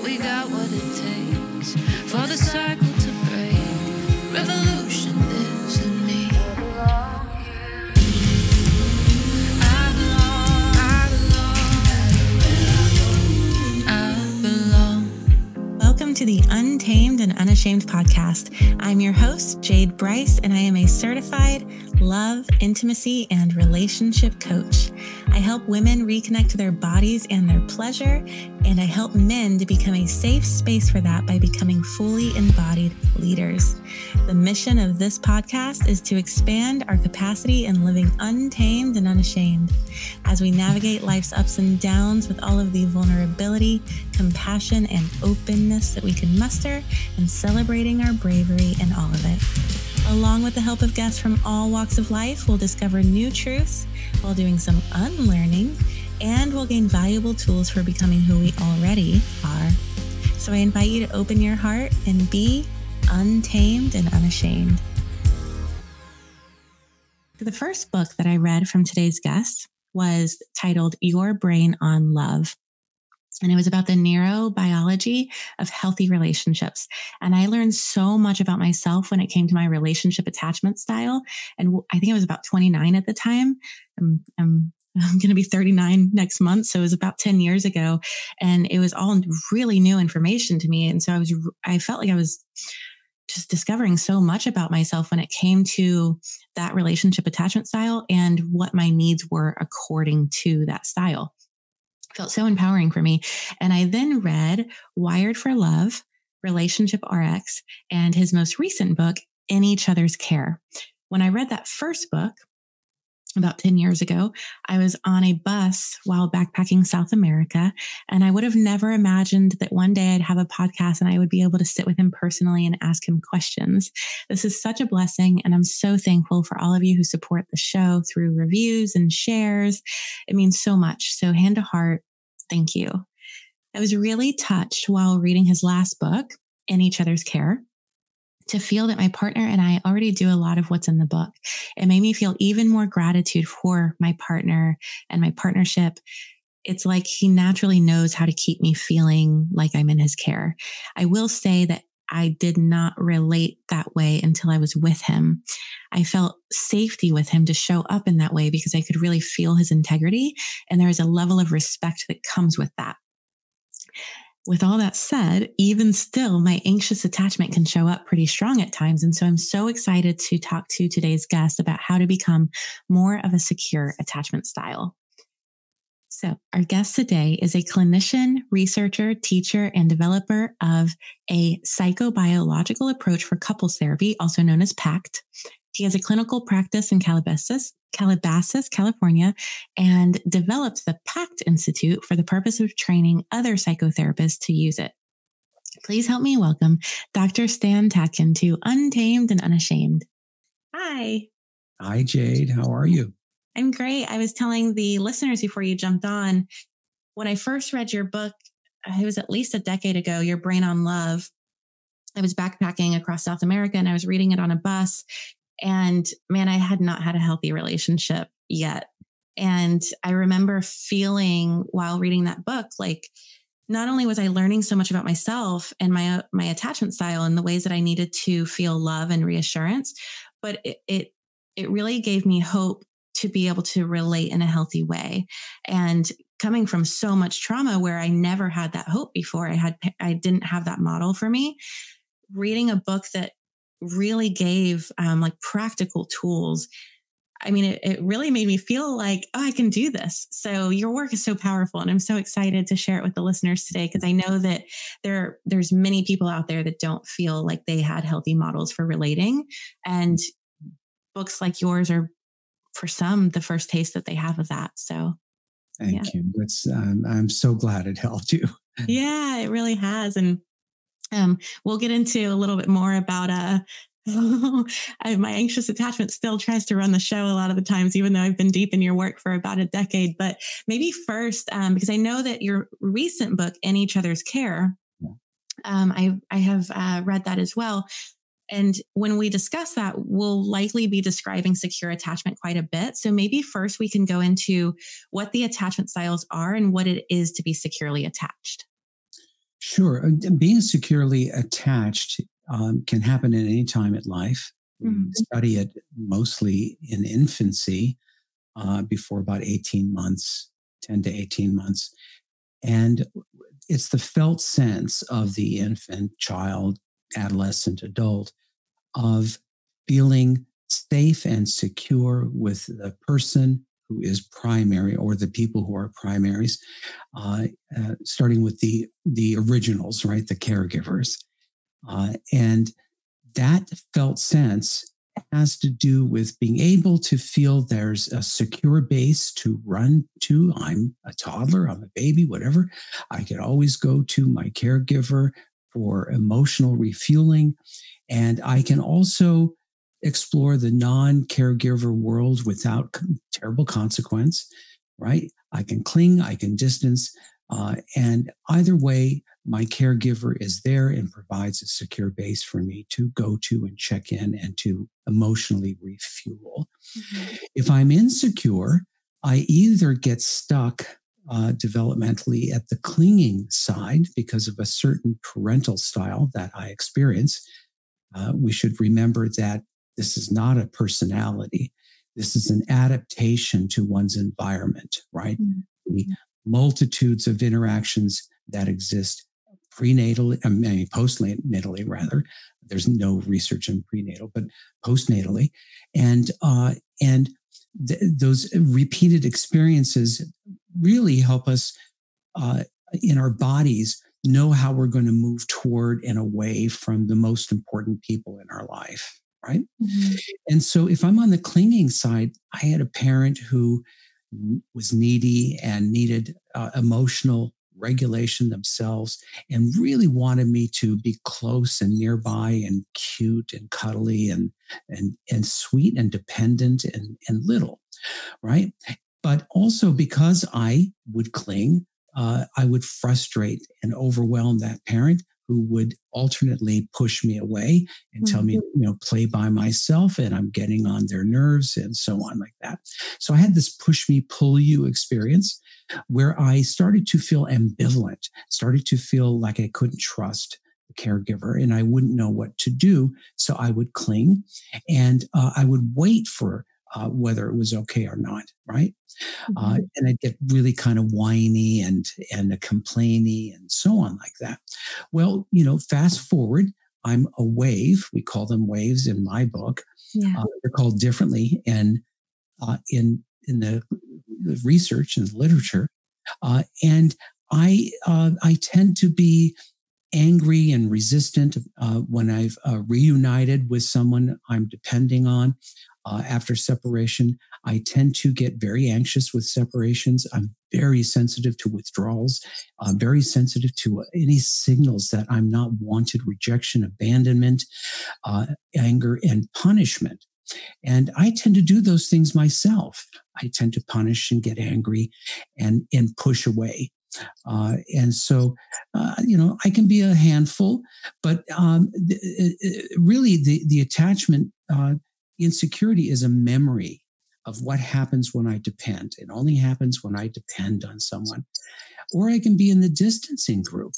but we got what it takes for the cycle to break. Revolution lives in me. I belong, I belong. Welcome to the Untamed and Unashamed podcast. I'm your host, Jade Bryce, and I am a certified love, intimacy, and relationship coach. I help women reconnect to their bodies and their pleasure, and I help men to become a safe space for that by becoming fully embodied leaders. The mission of this podcast is to expand our capacity in living untamed and unashamed as we navigate life's ups and downs with all of the vulnerability, compassion, and openness that we can muster, and celebrating our bravery in all of it. Along with the help of guests from all walks of life, we'll discover new truths while doing some unlearning, and we'll gain valuable tools for becoming who we already are. So I invite you to open your heart and be untamed and unashamed. The first book that I read from today's guest was titled Your Brain on Love and it was about the neurobiology of healthy relationships. And I learned so much about myself when it came to my relationship attachment style. And I think I was about 29 at the time. I'm, I'm, I'm going to be 39 next month. So it was about 10 years ago. And it was all really new information to me. And so I was, I felt like I was just discovering so much about myself when it came to that relationship attachment style and what my needs were according to that style felt so empowering for me. And I then read Wired for Love, Relationship RX, and his most recent book, In Each Other's Care. When I read that first book, about 10 years ago, I was on a bus while backpacking South America. And I would have never imagined that one day I'd have a podcast and I would be able to sit with him personally and ask him questions. This is such a blessing. And I'm so thankful for all of you who support the show through reviews and shares. It means so much. So, hand to heart, thank you. I was really touched while reading his last book, In Each Other's Care, to feel that my partner and I already do a lot of what's in the book. It made me feel even more gratitude for my partner and my partnership. It's like he naturally knows how to keep me feeling like I'm in his care. I will say that I did not relate that way until I was with him. I felt safety with him to show up in that way because I could really feel his integrity. And there is a level of respect that comes with that. With all that said, even still, my anxious attachment can show up pretty strong at times. And so I'm so excited to talk to today's guest about how to become more of a secure attachment style. So, our guest today is a clinician, researcher, teacher, and developer of a psychobiological approach for couples therapy, also known as PACT. He has a clinical practice in Calabasas, Calabasas, California, and developed the PACT Institute for the purpose of training other psychotherapists to use it. Please help me welcome Dr. Stan Tatkin to Untamed and Unashamed. Hi. Hi, Jade. How are you? I'm great. I was telling the listeners before you jumped on, when I first read your book, it was at least a decade ago, Your Brain on Love. I was backpacking across South America and I was reading it on a bus. And man, I had not had a healthy relationship yet. And I remember feeling while reading that book, like, not only was I learning so much about myself and my my attachment style and the ways that I needed to feel love and reassurance, but it, it it really gave me hope to be able to relate in a healthy way. And coming from so much trauma where I never had that hope before, I had, I didn't have that model for me. Reading a book that really gave um, like practical tools. I mean, it, it really made me feel like, oh, I can do this. So your work is so powerful, and I'm so excited to share it with the listeners today because I know that there there's many people out there that don't feel like they had healthy models for relating, and books like yours are for some the first taste that they have of that. So thank yeah. you. That's um, I'm so glad it helped you. yeah, it really has. And um, we'll get into a little bit more about uh my anxious attachment still tries to run the show a lot of the times, even though I've been deep in your work for about a decade. But maybe first, um, because I know that your recent book, In Each Other's Care, um, I, I have uh, read that as well. And when we discuss that, we'll likely be describing secure attachment quite a bit. So maybe first we can go into what the attachment styles are and what it is to be securely attached. Sure. Uh, being securely attached um, can happen at any time in life. Mm-hmm. We study it mostly in infancy uh, before about 18 months, 10 to 18 months. And it's the felt sense of the infant, child, adolescent, adult of feeling safe and secure with the person who is primary or the people who are primaries, uh, uh, starting with the the originals, right, the caregivers, uh, and that felt sense has to do with being able to feel there's a secure base to run to. I'm a toddler, I'm a baby, whatever. I can always go to my caregiver for emotional refueling. And I can also explore the non caregiver world without terrible consequence, right? I can cling, I can distance. Uh, and either way, my caregiver is there and provides a secure base for me to go to and check in and to emotionally refuel. Mm-hmm. If I'm insecure, I either get stuck uh, developmentally at the clinging side because of a certain parental style that I experience. Uh, we should remember that this is not a personality. This is an adaptation to one's environment, right? Mm-hmm. The multitudes of interactions that exist prenatally, I mean, postnatally rather. There's no research in prenatal, but postnatally, and uh, and th- those repeated experiences really help us uh, in our bodies know how we're going to move toward and away from the most important people in our life right mm-hmm. and so if i'm on the clinging side i had a parent who was needy and needed uh, emotional regulation themselves and really wanted me to be close and nearby and cute and cuddly and and and sweet and dependent and and little right but also because i would cling uh, i would frustrate and overwhelm that parent who would alternately push me away and tell me, mm-hmm. you know, play by myself and I'm getting on their nerves and so on like that. So I had this push me, pull you experience where I started to feel ambivalent, started to feel like I couldn't trust the caregiver and I wouldn't know what to do. So I would cling and uh, I would wait for uh, whether it was okay or not, right? Uh, mm-hmm. Uh, and I'd get really kind of whiny and and a complainy and so on like that. Well, you know, fast forward, I'm a wave. We call them waves in my book. Yeah. Uh, they're called differently, and uh, in in the, research and literature, uh, and I I tend to be angry and resistant uh, when I've uh, reunited with someone I'm depending on uh, after separation. I tend to get very anxious with separations. I'm very sensitive to withdrawals, I'm very sensitive to any signals that I'm not wanted, rejection, abandonment, uh, anger, and punishment. And I tend to do those things myself. I tend to punish and get angry and, and push away. Uh, and so, uh, you know, I can be a handful, but um, th- really the, the attachment uh, insecurity is a memory of what happens when I depend. It only happens when I depend on someone. Or I can be in the distancing group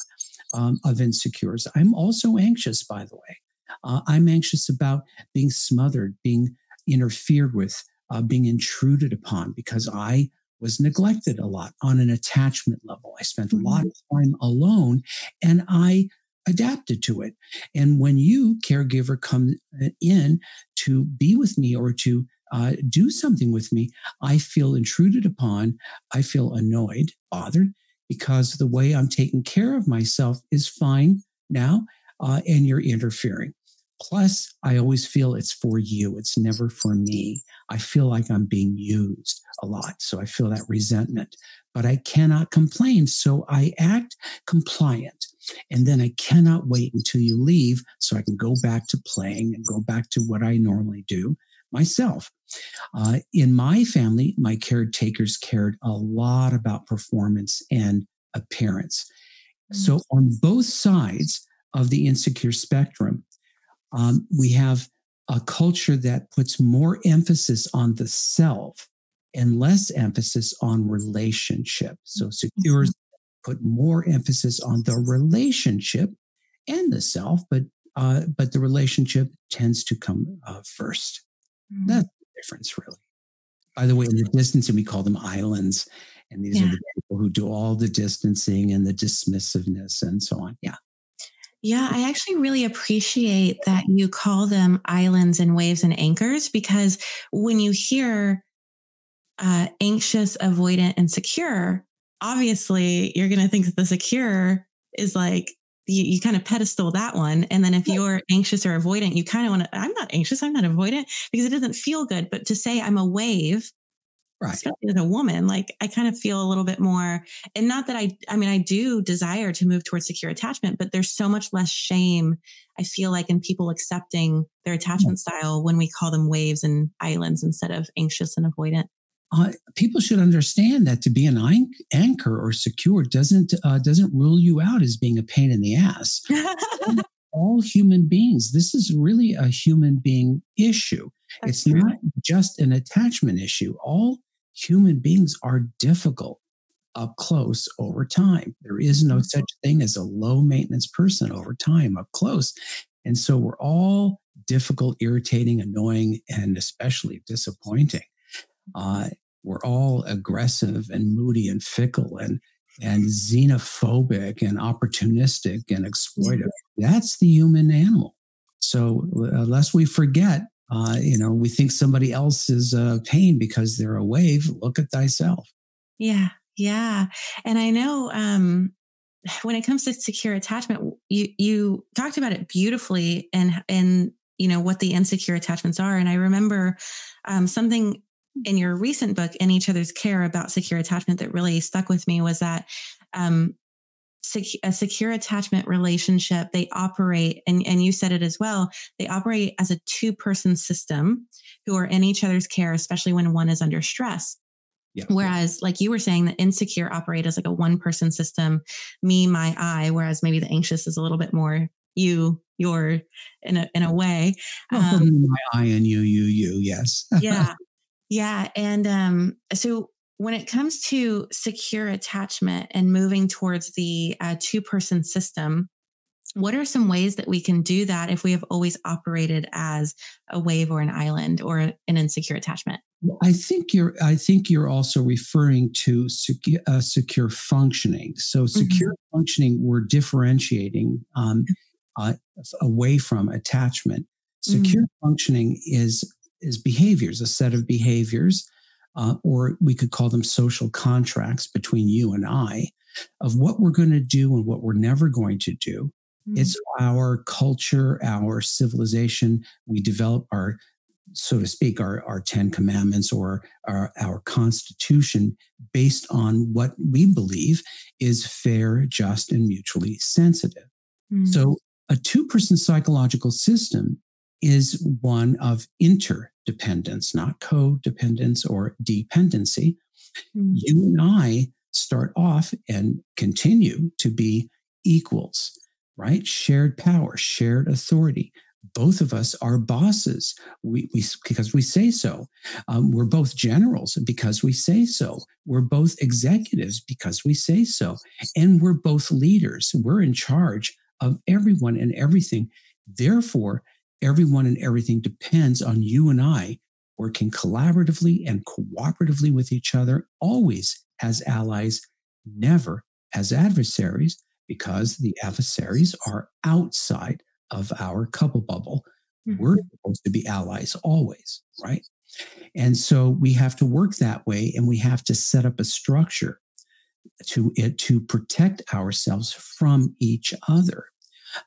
um, of insecures. I'm also anxious, by the way. Uh, I'm anxious about being smothered, being interfered with, uh, being intruded upon because I was neglected a lot on an attachment level. I spent a lot of mm-hmm. time alone and I adapted to it. And when you, caregiver, come uh, in to be with me or to uh, do something with me, I feel intruded upon. I feel annoyed, bothered, because the way I'm taking care of myself is fine now, uh, and you're interfering. Plus, I always feel it's for you. It's never for me. I feel like I'm being used a lot. So I feel that resentment, but I cannot complain. So I act compliant. And then I cannot wait until you leave so I can go back to playing and go back to what I normally do myself. Uh, in my family, my caretakers cared a lot about performance and appearance. Mm-hmm. So, on both sides of the insecure spectrum, um, we have a culture that puts more emphasis on the self and less emphasis on relationship. So, secure, mm-hmm. put more emphasis on the relationship and the self, but uh, but the relationship tends to come uh, first. Mm-hmm. That's the difference, really. By the way, in the distancing, we call them islands, and these yeah. are the people who do all the distancing and the dismissiveness and so on. Yeah. Yeah, I actually really appreciate that you call them islands and waves and anchors because when you hear uh, anxious, avoidant, and secure, obviously you're going to think that the secure is like you, you kind of pedestal that one. And then if you're anxious or avoidant, you kind of want to, I'm not anxious, I'm not avoidant because it doesn't feel good. But to say I'm a wave, right. especially as a woman, like I kind of feel a little bit more, and not that I, I mean, I do desire to move towards secure attachment, but there's so much less shame, I feel like, in people accepting their attachment style when we call them waves and islands instead of anxious and avoidant uh, people should understand that to be an anchor or secure doesn't uh, doesn't rule you out as being a pain in the ass. All human beings, this is really a human being issue. That's it's true. not just an attachment issue. All human beings are difficult up close over time. There is no mm-hmm. such thing as a low maintenance person over time up close. And so we're all difficult, irritating, annoying, and especially disappointing. Uh, we're all aggressive and moody and fickle and and xenophobic and opportunistic and exploitive. That's the human animal. So unless we forget, uh, you know, we think somebody else is a pain because they're a wave. Look at thyself. Yeah, yeah, and I know um, when it comes to secure attachment, you you talked about it beautifully, and and you know what the insecure attachments are. And I remember um, something in your recent book, In Each Other's Care, about secure attachment that really stuck with me was that um, sec- a secure attachment relationship, they operate, and, and you said it as well, they operate as a two person system who are in each other's care, especially when one is under stress. Yeah. Whereas, like you were saying, the insecure operate as like a one person system, me, my, I, whereas maybe the anxious is a little bit more you, your, in a, in a way. Um, my I and you, you, you, yes. yeah. Yeah. And um, so when it comes to secure attachment and moving towards the uh, two person system, what are some ways that we can do that if we have always operated as a wave or an island or an insecure attachment? I think you're. I think you're also referring to secure, uh, secure functioning. So, secure mm-hmm. functioning, we're differentiating um, uh, away from attachment. Secure mm-hmm. functioning is is behaviors, a set of behaviors, uh, or we could call them social contracts between you and I of what we're going to do and what we're never going to do. Mm-hmm. It's our culture, our civilization. We develop our, so to speak, our, our 10 commandments or our, our constitution based on what we believe is fair, just, and mutually sensitive. Mm-hmm. So a two person psychological system is one of interdependence, not codependence or dependency. Mm-hmm. You and I start off and continue to be equals, right? Shared power, shared authority. Both of us are bosses we, we, because we say so. Um, we're both generals because we say so. We're both executives because we say so. And we're both leaders. We're in charge of everyone and everything. Therefore, everyone and everything depends on you and I working collaboratively and cooperatively with each other, always as allies, never as adversaries, because the adversaries are outside of our couple bubble. Mm-hmm. We're supposed to be allies always, right? And so we have to work that way and we have to set up a structure to it to protect ourselves from each other.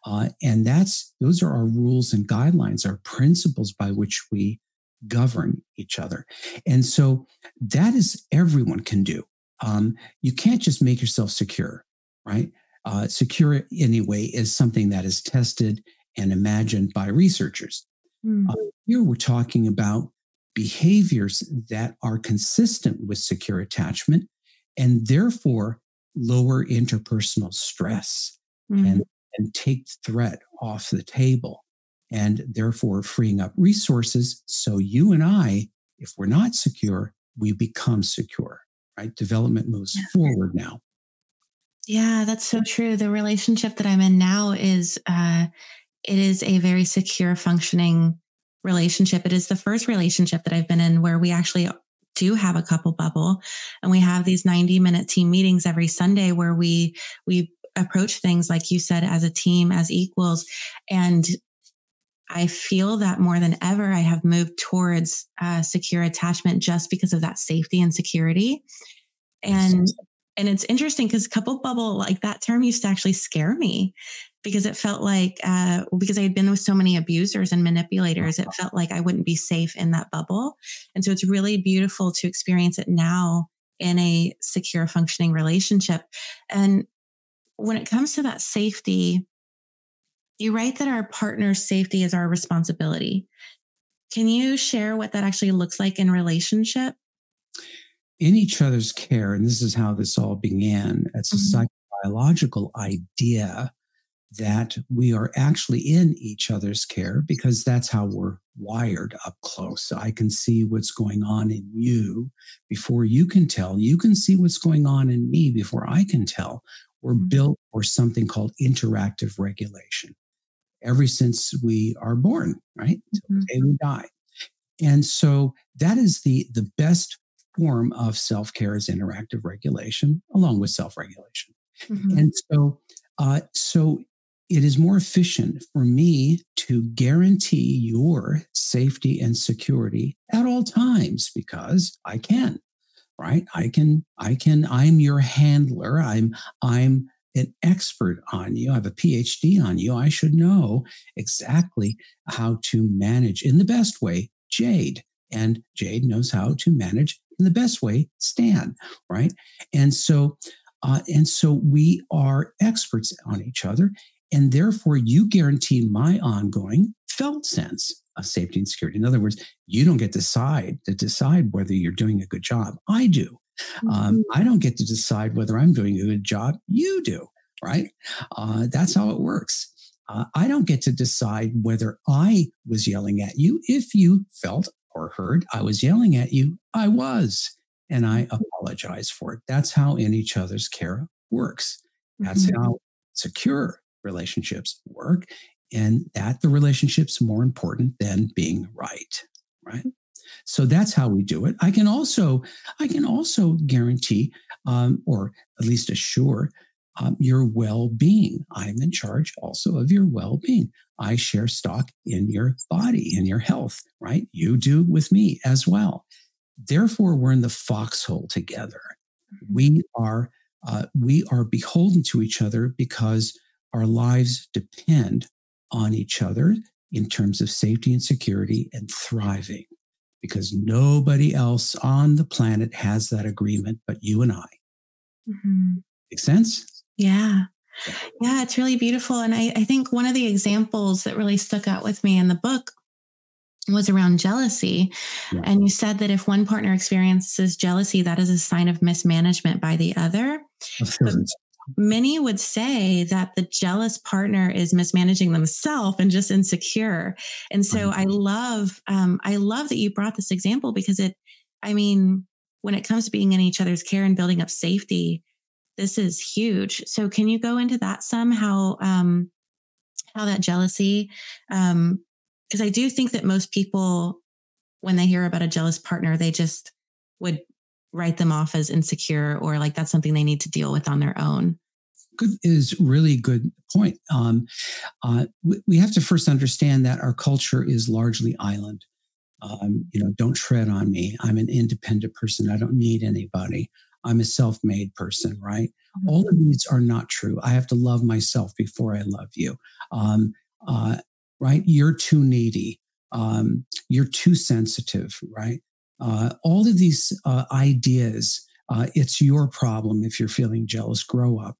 Uh, and that's those are our rules and guidelines, our principles by which we govern each other. And so that is everyone can do. Um, you can't just make yourself secure, right? Uh, secure anyway is something that is tested and imagined by researchers. Mm. Uh, here we're talking about behaviors that are consistent with secure attachment and therefore lower interpersonal stress mm. and and take threat off the table and therefore freeing up resources. So you and I, if we're not secure, we become secure, right? Development moves forward now. Yeah, that's so true. The relationship that I'm in now is uh it is a very secure functioning relationship. It is the first relationship that I've been in where we actually do have a couple bubble and we have these 90 minute team meetings every Sunday where we we approach things like you said as a team as equals and I feel that more than ever, I have moved towards uh, secure attachment just because of that safety and security. And and it's interesting because couple bubble, like that term used to actually scare me because it felt like uh, because I had been with so many abusers and manipulators, it felt like I wouldn't be safe in that bubble. And so it's really beautiful to experience it now in a secure, functioning relationship. And when it comes to that safety, you write that our partner's safety is our responsibility. Can you share what that actually looks like in relationship? In each other's care, and this is how this all began, it's a mm-hmm. psychobiological idea that we are actually in each other's care because that's how we're wired up close. I can see what's going on in you before you can tell. You can see what's going on in me before I can tell. We're mm-hmm. built for something called interactive regulation ever since we are born, right? Mm-hmm. We die. And so that is the, the best form of self care is interactive regulation, along with self regulation. Mm-hmm. And so, uh, so it is more efficient for me to guarantee your safety and security at all times because I can right i can i can i'm your handler i'm i'm an expert on you. I have a PhD on you. I should know exactly how to manage in the best way Jade. And Jade knows how to manage in the best way Stan, right? And so, uh, and so we are experts on each other. And therefore, you guarantee my ongoing felt sense of safety and security. In other words, you don't get to decide to decide whether you're doing a good job. I do. Um, mm-hmm. Um, I don't get to decide whether I'm doing a good job. You do, right? Uh, that's how it works. Uh, I don't get to decide whether I was yelling at you. If you felt or heard I was yelling at you, I was. And I mm-hmm. apologize for it. That's how in each other's care works. That's mm-hmm. how secure relationships work. And that the relationship's more important than being right. Right. So that's how we do it. I can also, I can also guarantee, um, or at least assure, um, your well-being. I'm in charge also of your well-being. I share stock in your body, in your health. Right? You do with me as well. Therefore, we're in the foxhole together. We are uh, we are beholden to each other because our lives depend on each other in terms of safety and security and thriving because nobody else on the planet has that agreement but you and I. Mm-hmm. Make sense? Yeah. Yeah, it's really beautiful. And I, I think one of the examples that really stuck out with me in the book was around jealousy. Yeah. And you said that if one partner experiences jealousy, that is a sign of mismanagement by the other. Many would say that the jealous partner is mismanaging themselves and just insecure. And so I love, um, I love that you brought this example because it, I mean, when it comes to being in each other's care and building up safety, this is huge. So can you go into that some how, um, how that jealousy, um, because I do think that most people, when they hear about a jealous partner, they just would write them off as insecure or like that's something they need to deal with on their own. Good is really good point. Um, uh, we, we, have to first understand that our culture is largely island. Um, you know don't tread on me. I'm an independent person. I don't need anybody. I'm a self-made person right? Mm-hmm. all of these are not true. I have to love myself before i love you. Um, uh, right? You're too needy. Um, you're too sensitive right uh, all of these uh, ideas, uh, it's your problem if you're feeling jealous, grow up.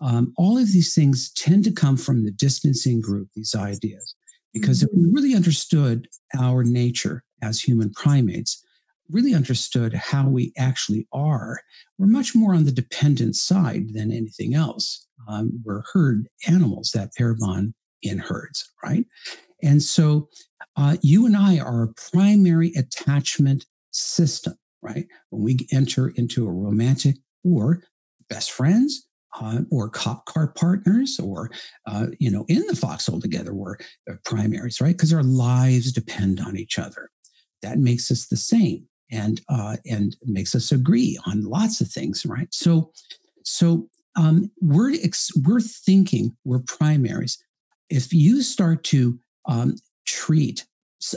Um, all of these things tend to come from the distancing group, these ideas. Because if we mm-hmm. really understood our nature as human primates, really understood how we actually are, we're much more on the dependent side than anything else. Um, we're herd animals that pair bond in herds, right? And so uh, you and I are a primary attachment system, right? When we enter into a romantic or best friends, uh, or cop car partners or uh, you know in the foxhole together we're primaries right? Because our lives depend on each other. That makes us the same and uh, and makes us agree on lots of things right? So so um, we're ex- we're thinking we're primaries. If you start to um, treat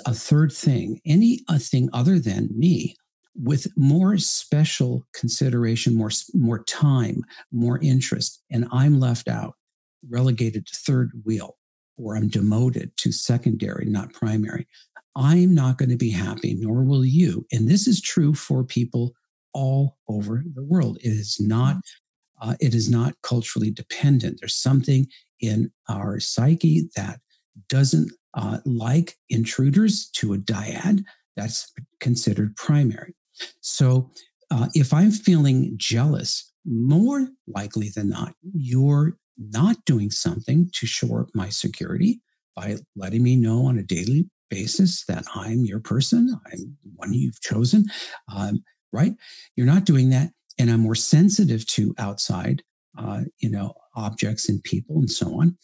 a third thing any thing other than me with more special consideration, more, more time, more interest, and I'm left out, relegated to third wheel, or I'm demoted to secondary, not primary, I'm not going to be happy, nor will you. And this is true for people all over the world. It is not. Uh, it is not culturally dependent. There's something in our psyche that doesn't uh, like intruders to a dyad. That's considered primary. So uh, if I'm feeling jealous, more likely than not, you're not doing something to shore up my security by letting me know on a daily basis that I'm your person, I'm one you've chosen, um, right? You're not doing that, and I'm more sensitive to outside, uh, you know, objects and people and so on.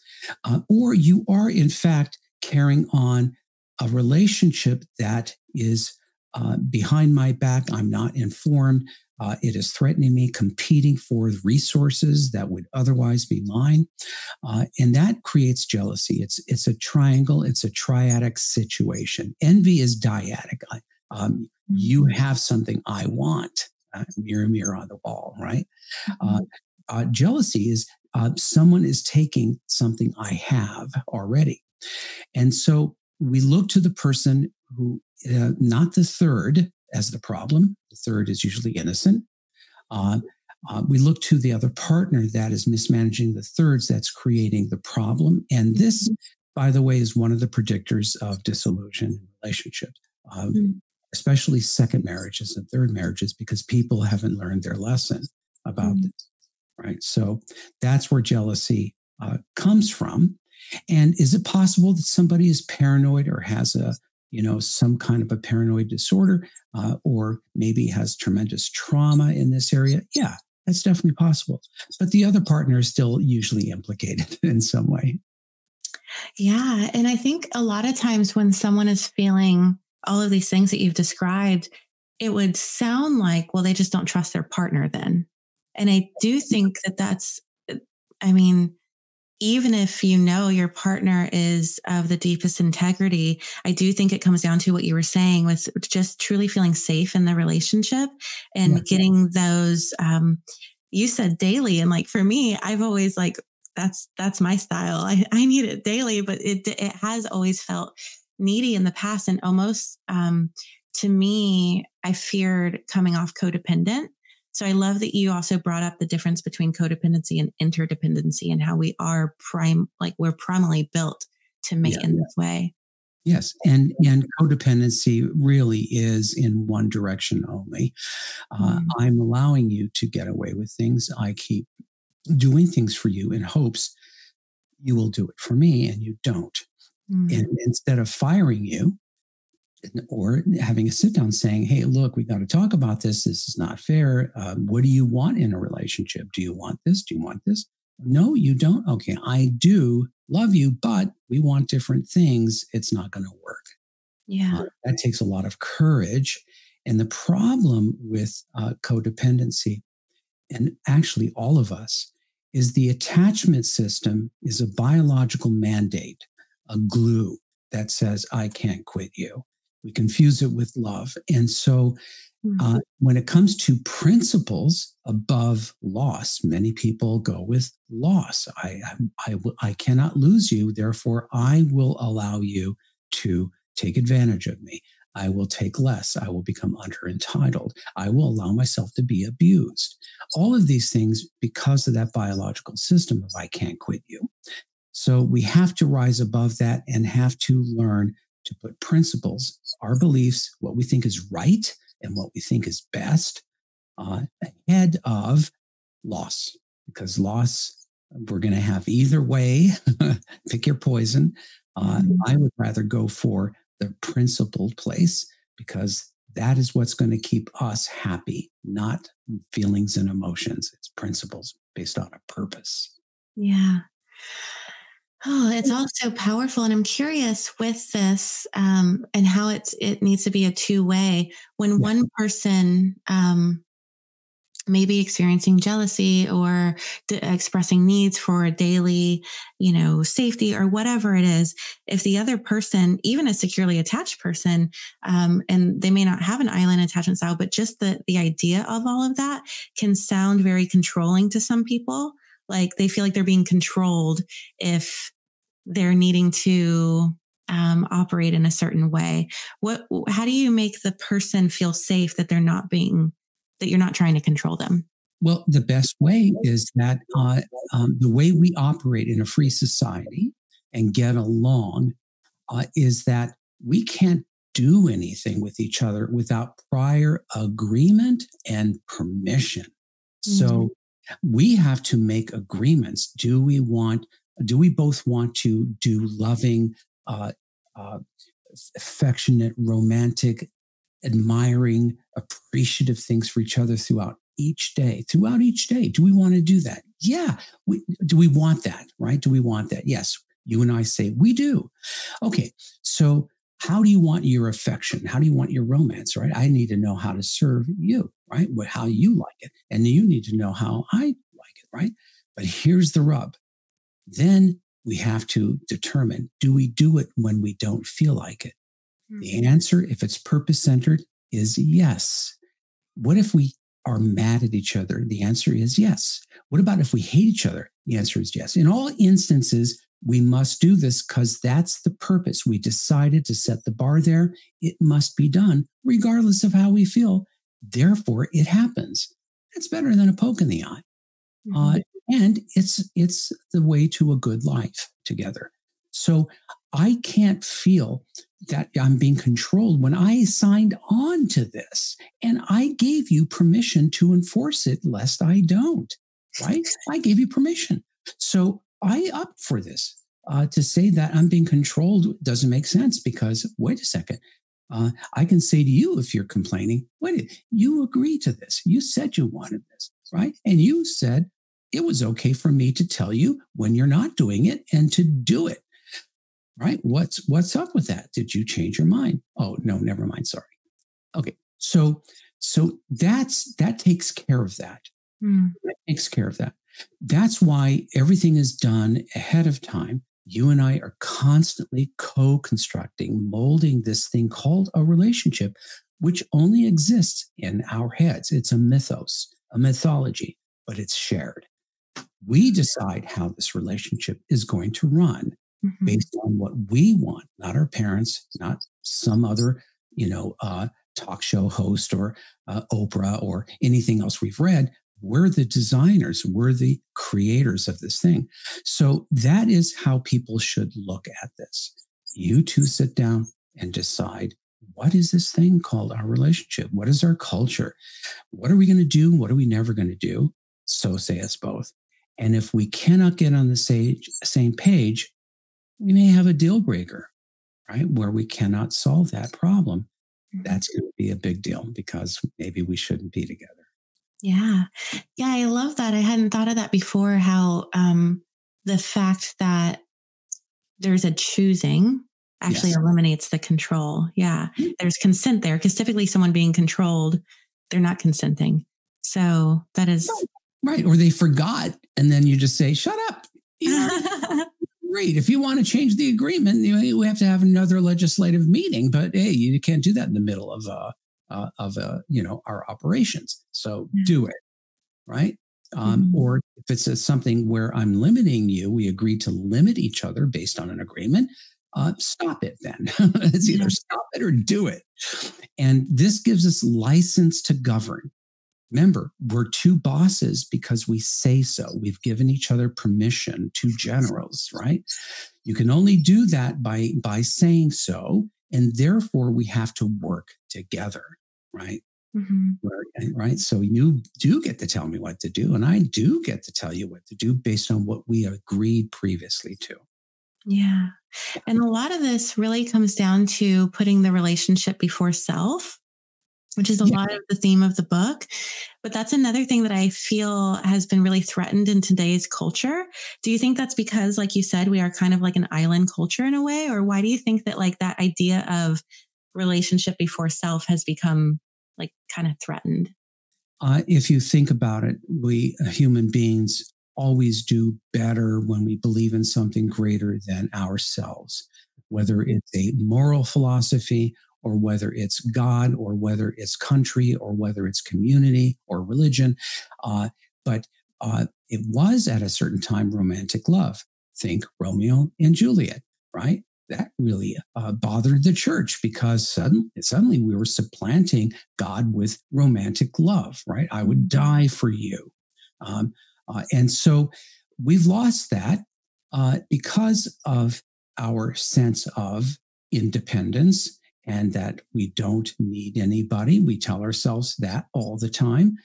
Uh, or you are in fact carrying on a relationship that is uh, behind my back. I'm not informed. Uh, it is threatening me, competing for resources that would otherwise be mine, uh, and that creates jealousy. It's it's a triangle. It's a triadic situation. Envy is dyadic. Um, you mm-hmm. have something I want. Uh, mirror, mirror on the wall, right? Uh, mm-hmm. jealousy is someone is taking something I have already, and so we look to the person who uh, not the third as the problem. The third is usually innocent. Uh, uh, we look to the other partner that is mismanaging the thirds that's creating the problem. And this, mm-hmm. by the way, is one of the predictors of disillusion in relationships, um, mm-hmm. especially second marriages and third marriages, because people haven't learned their lesson about mm-hmm. this. Right. So that's where jealousy uh, comes from. And is it possible that somebody is paranoid or has a you know, some kind of a paranoid disorder, uh, or maybe has tremendous trauma in this area, yeah, that's definitely possible. But the other partner is still usually implicated in some way. Yeah. And I think a lot of times when someone is feeling all of these things that you've described, it would sound like, well, they just don't trust their partner then. And I do think that that's, I mean, even if you know your partner is of the deepest integrity, I do think it comes down to what you were saying with just truly feeling safe in the relationship and getting those. Um, you said daily, and like for me, I've always like that's that's my style. I, I need it daily, but it it has always felt needy in the past, and almost um, to me, I feared coming off codependent so I love that you also brought up the difference between codependency and interdependency and how we are prime, like we're primarily built to mate yeah. in this way. Yes, and and codependency really is in one direction only. Uh, mm. I'm allowing you to get away with things. I keep doing things for you in hopes you will do it for me, and you don't. Mm. And instead of firing you, or having a sit down saying, Hey, look, we got to talk about this. This is not fair. Um, what do you want in a relationship? Do you want this? Do you want this? No, you don't. Okay, I do love you, but we want different things. It's not going to work. Yeah. Uh, that takes a lot of courage. And the problem with uh, codependency, and actually all of us, is the attachment system is a biological mandate, a glue that says, I can't quit you. We confuse it with love. And so uh, mm-hmm. when it comes to principles above loss, many people go with loss. I, I, I, I cannot lose you. Therefore, I will allow you to take advantage of me. I will take less. I will become under entitled. I will allow myself to be abused. All of these things because of that biological system of I can't quit you. So we have to rise above that and have to learn to put principles, our beliefs, what we think is right and what we think is best uh, ahead of loss. Because loss, we're going to have either way, pick your poison. Uh, mm-hmm. I would rather go for the principled place because that is what's going to keep us happy, not feelings and emotions. It's principles. based on a purpose. Yeah. Oh, it's all so powerful. And I'm curious with this um, and how it's it needs to be a two way. When one person um, maybe experiencing jealousy or d- expressing needs for daily, you know, safety or whatever it is, if the other person, even a securely attached person, um, and they may not have an island attachment style, but just the the idea of all of that can sound very controlling to some people. Like they feel like they're being controlled if they're needing to um, operate in a certain way. What? How do you make the person feel safe that they're not being that you're not trying to control them? Well, the best way is that uh, um, the way we operate in a free society and get along uh, is that we can't do anything with each other without prior agreement and permission. Mm-hmm. So we have to make agreements. Do we want, do we both want to do loving, uh, uh affectionate, romantic, admiring, appreciative things for each other throughout each day, throughout each day. Do we want to do that? Yeah. We, do we want that? Right? Do we want that? Yes. You and I say we do. Okay. So, how do you want your affection? How do you want your romance? Right? I need to know how to serve you, right? How you like it. And you need to know how I like it, right? But here's the rub. Then we have to determine do we do it when we don't feel like it? The mm-hmm. answer, if it's purpose centered, is yes. What if we are mad at each other? The answer is yes. What about if we hate each other? The answer is yes. In all instances, we must do this because that's the purpose. We decided to set the bar there. It must be done regardless of how we feel. Therefore, it happens. That's better than a poke in the eye. Mm-hmm. Uh, and it's it's the way to a good life together. So I can't feel that I'm being controlled when I signed on to this and I gave you permission to enforce it lest I don't, right? I gave you permission. So I up for this. Uh, to say that I'm being controlled doesn't make sense because wait a second. Uh, I can say to you if you're complaining, wait, you agree to this. You said you wanted this, right? And you said it was okay for me to tell you when you're not doing it and to do it right? What's what's up with that? Did you change your mind? Oh no, never mind. Sorry. Okay, so so that's that takes care of that. Mm. That takes care of that. That's why everything is done ahead of time. You and I are constantly co-constructing, molding this thing called a relationship, which only exists in our heads. It's a mythos, a mythology, but it's shared. We decide how this relationship is going to run mm-hmm. based on what we want, not our parents, not some other, you know, uh, talk show host or uh, Oprah or anything else we've read. We're the designers, we're the creators of this thing. So that is how people should look at this. You two sit down and decide what is this thing called our relationship? What is our culture? What are we going to do? What are we never going to do? So say us both. And if we cannot get on the same page, we may have a deal breaker, right? Where we cannot solve that problem. Mm-hmm. That's going to be a big deal because maybe we shouldn't be together. Yeah. Yeah. I love that. I hadn't thought of that before how um, the fact that there's a choosing actually yes. eliminates the control. Yeah. Mm-hmm. There's consent there because typically someone being controlled, they're not consenting. So that is. Right. Or they forgot. And then you just say, shut up. You know, great. If you want to change the agreement, you know, we have to have another legislative meeting. But hey, you can't do that in the middle of uh, uh of uh, you know our operations. So mm-hmm. do it, right? Um, mm-hmm. Or if it's a, something where I'm limiting you, we agree to limit each other based on an agreement. Uh, stop it then. it's either stop it or do it. And this gives us license to govern. Remember, we're two bosses because we say so. We've given each other permission, two generals, right? You can only do that by by saying so, and therefore we have to work together, right? Mm-hmm. Right. So you do get to tell me what to do, and I do get to tell you what to do based on what we agreed previously to. Yeah. And a lot of this really comes down to putting the relationship before self which is a yeah. lot of the theme of the book. But that's another thing that I feel has been really threatened in today's culture. Do you think that's because, like you said, we are kind of like an island culture in a way? Or why do you think that, like, that idea of relationship before self has become like kind of threatened? Uh, if you think about it, we uh, human beings always do better when we believe in something greater than ourselves, whether it's a moral philosophy or whether it's God or whether it's country or whether it's community or religion. Uh, but uh, it was at a certain time romantic love. Think Romeo and Juliet, right? That really uh, bothered the church because suddenly, suddenly we were supplanting God with romantic love, right? I would die for you. Um, uh, and so we've lost that uh, because of our sense of independence and that we don't need anybody. We tell ourselves that all the time.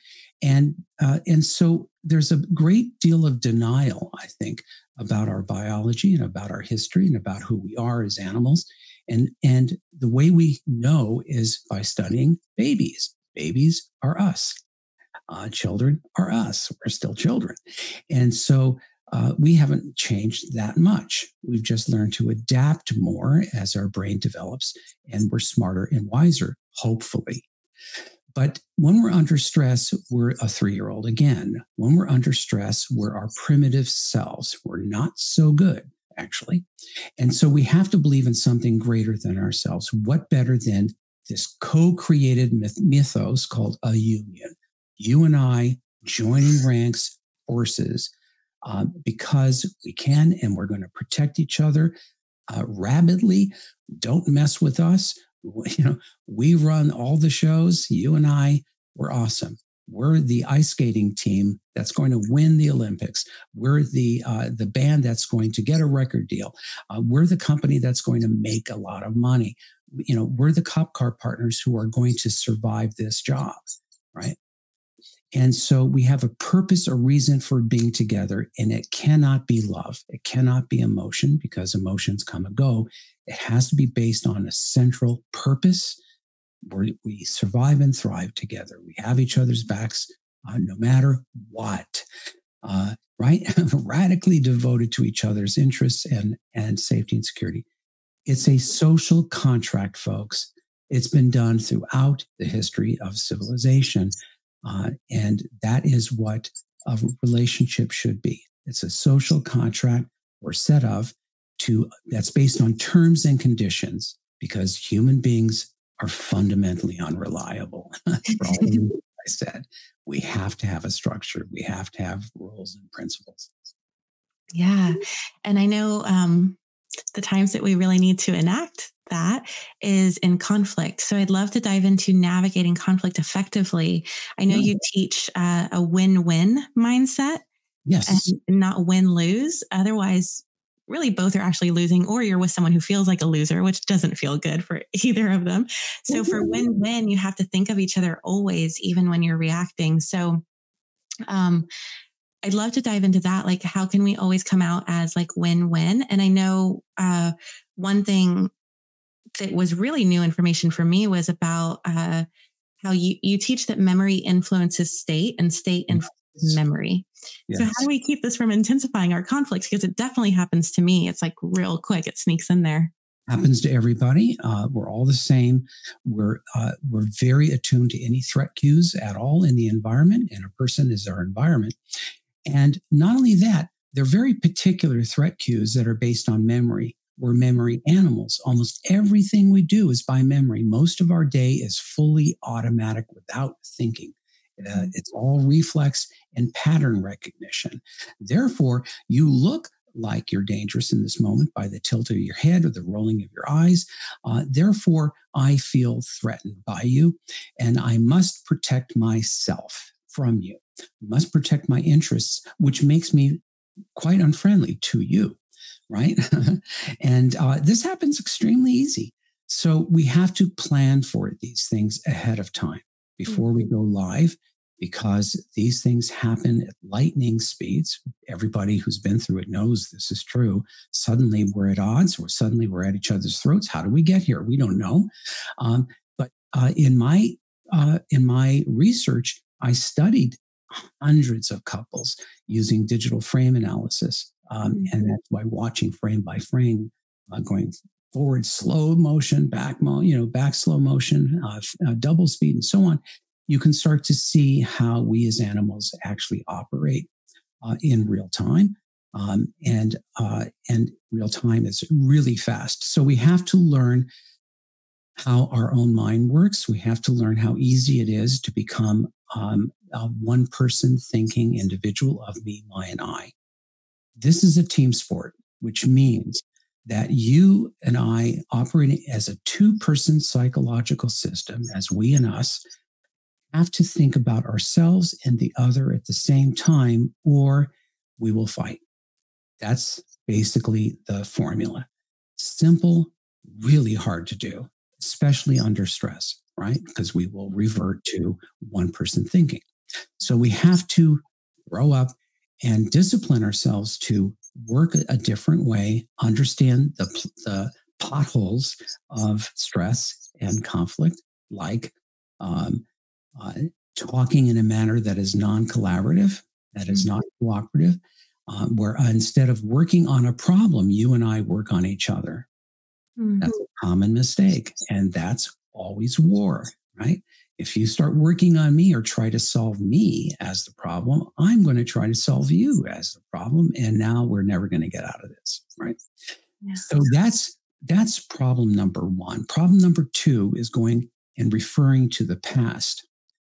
And, uh, and so there's a great deal of denial, I think, about our biology and about our history and about who we are as animals. And, and the way we know is by studying babies. Babies are us. Uh, children are us. We're still children. And so uh, we haven't changed that much. We've just learned to adapt more as our brain develops and we're smarter and wiser, hopefully. But when we're under stress, we're a three year old again. When we're under stress, we're our primitive selves. We're not so good, actually. And so we have to believe in something greater than ourselves. What better than this co created myth- mythos called a union? You and I joining ranks, forces uh, because we can and we're going to protect each other uh, rabidly. Don't mess with us. You know, we run all the shows. You and I, we're awesome. We're the ice skating team that's going to win the Olympics. We're the uh, the band that's going to get a record deal. Uh, we're the company that's going to make a lot of money. You know, we're the cop car partners who are going to survive this job, right? And so we have a purpose, a reason for being together, and it cannot be love. It cannot be emotion because emotions come and go. It has to be based on a central purpose where we survive and thrive together. We have each other's backs uh, no matter what, uh, right? Radically devoted to each other's interests and, and safety and security. It's a social contract, folks. It's been done throughout the history of civilization uh, and that is what a relationship should be. It's a social contract or set of to that's based on terms and conditions because human beings are fundamentally unreliable. I said, we have to have a structure. We have to have rules and principles. Yeah, and I know um, the times that we really need to enact that is in conflict. So I'd love to dive into navigating conflict effectively. I know yeah. you teach uh, a win win mindset. Yes. And not win lose. Otherwise, really both are actually losing, or you're with someone who feels like a loser, which doesn't feel good for either of them. So for mm-hmm. win win, you have to think of each other always, even when you're reacting. So, um, I'd love to dive into that. Like, how can we always come out as like win win? And I know uh, one thing that was really new information for me was about uh, how you, you teach that memory influences state and state influences yes. Memory. Yes. So how do we keep this from intensifying our conflicts? Because it definitely happens to me. It's like real quick. It sneaks in there. Happens to everybody. Uh, we're all the same. We're uh, we're very attuned to any threat cues at all in the environment, and a person is our environment. And not only that, they're very particular threat cues that are based on memory. We're memory animals. Almost everything we do is by memory. Most of our day is fully automatic without thinking. Uh, mm-hmm. it's all reflex and pattern recognition. Therefore, you look like you're dangerous in this moment by the tilt of your head or the rolling of your eyes. Uh, therefore, I feel threatened by you, and I must protect myself from you. I must protect my interests, which makes me quite unfriendly to you right? and uh, this happens extremely easy. So we have to plan for these things ahead of time before we go live because these things happen at lightning speeds. Everybody who's been through it knows this is true. Suddenly we're at odds, or suddenly we're at each other's throats. How do we get here? We don't know. Um, but uh, in my uh, in my research, I studied hundreds of couples using digital frame analysis. Um, mm-hmm. And that's by watching frame by frame, uh, going forward slow motion, back, mo- you know, back slow motion, uh, uh, double speed, and so on. You can start to see how we as animals actually operate uh, in real time. Um, and uh, and real time is really fast. So we have to learn how our own mind works. We have to learn how easy it is to become um, a one person thinking individual of me, my, and I. This is a team sport, which means that you and I operating as a two person psychological system, as we and us, have to think about ourselves and the other at the same time, or we will fight. That's basically the formula. Simple, really hard to do, especially under stress, right? Because we will revert to one person thinking. So we have to grow up and discipline ourselves to work a different way, understand the, the potholes of stress and conflict, like um, uh, talking in a manner that is non collaborative, that is mm-hmm. not cooperative, um, where uh, instead of working on a problem, you and I work on each other. Mm-hmm. That's a common mistake. And that's always war, right? If you start working on me or try to solve me as the problem, I'm going to try to solve you as the problem. And now we're never going to get out of this, right? Yeah. So that's that's problem number one. Problem number two is going and referring to the past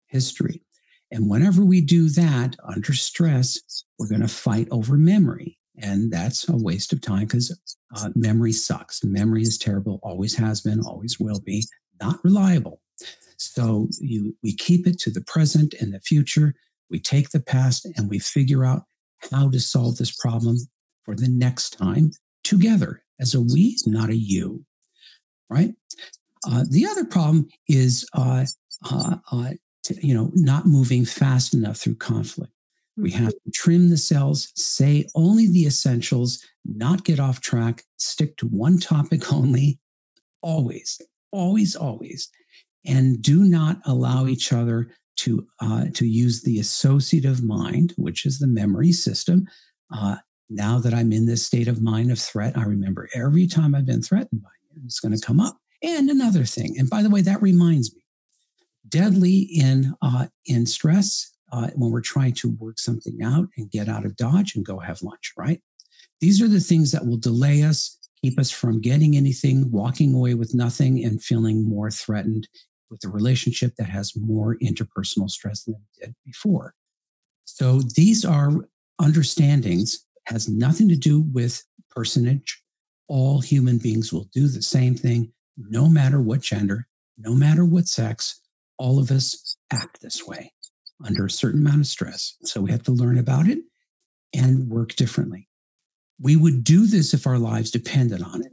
history. And whenever we do that under stress, we're going to fight over memory. And that's a waste of time because uh, memory sucks. Memory is terrible, always has been, always will be, not reliable. So you, we keep it to the present and the future. We take the past and we figure out how to solve this problem for the next time together as a we, not a you. Right? Uh, the other problem is uh, uh, uh to, you know, not moving fast enough through conflict. We have mm-hmm. to trim the cells, say only the essentials, not get off track, stick to one topic only, always, always, always, and do not allow each other to uh, to use the associative mind, which is the memory system. Uh, now that I'm in this state of mind of threat, I remember every time I've been threatened by it, it's going to come up. And another thing, and by the way, that reminds me, deadly in uh, in stress uh, when we're trying to work something out and get out of dodge and go have lunch. Right? These are the things that will delay us, keep us from getting anything, walking away with nothing, and feeling more threatened with a relationship that has more interpersonal stress than it did before. So these are understandings has nothing to do with personage. All human beings will do the same thing, no matter what gender, no matter what sex, all of us act this way under a certain amount of stress. So we have to learn about it and work differently. We would do this if our lives depended on it.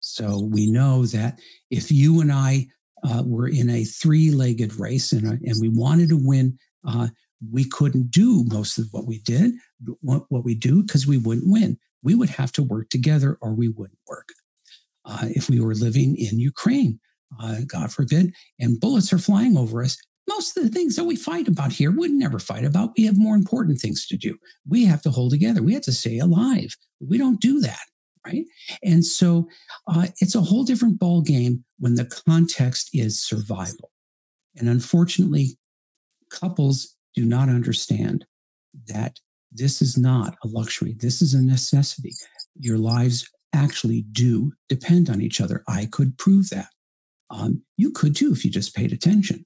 So we know that if you and I uh, were in a three legged race and, uh, and we wanted to win, uh, we couldn't do most of what we did, what, what we do, because we wouldn't win. We would have to work together or we wouldn't work. Uh, if we were living in Ukraine, uh, God forbid, and bullets are flying over us, most of the things that we fight about here we'd never fight about. We have more important things to do. We have to hold together. We have to stay alive. We don't do that, right? And so uh, it's a whole different ball game when the context is survival. And unfortunately, couples do not understand that this is not a luxury. This is a necessity. Your lives actually do depend on each other. I could prove that. Um, you could too if you just paid attention.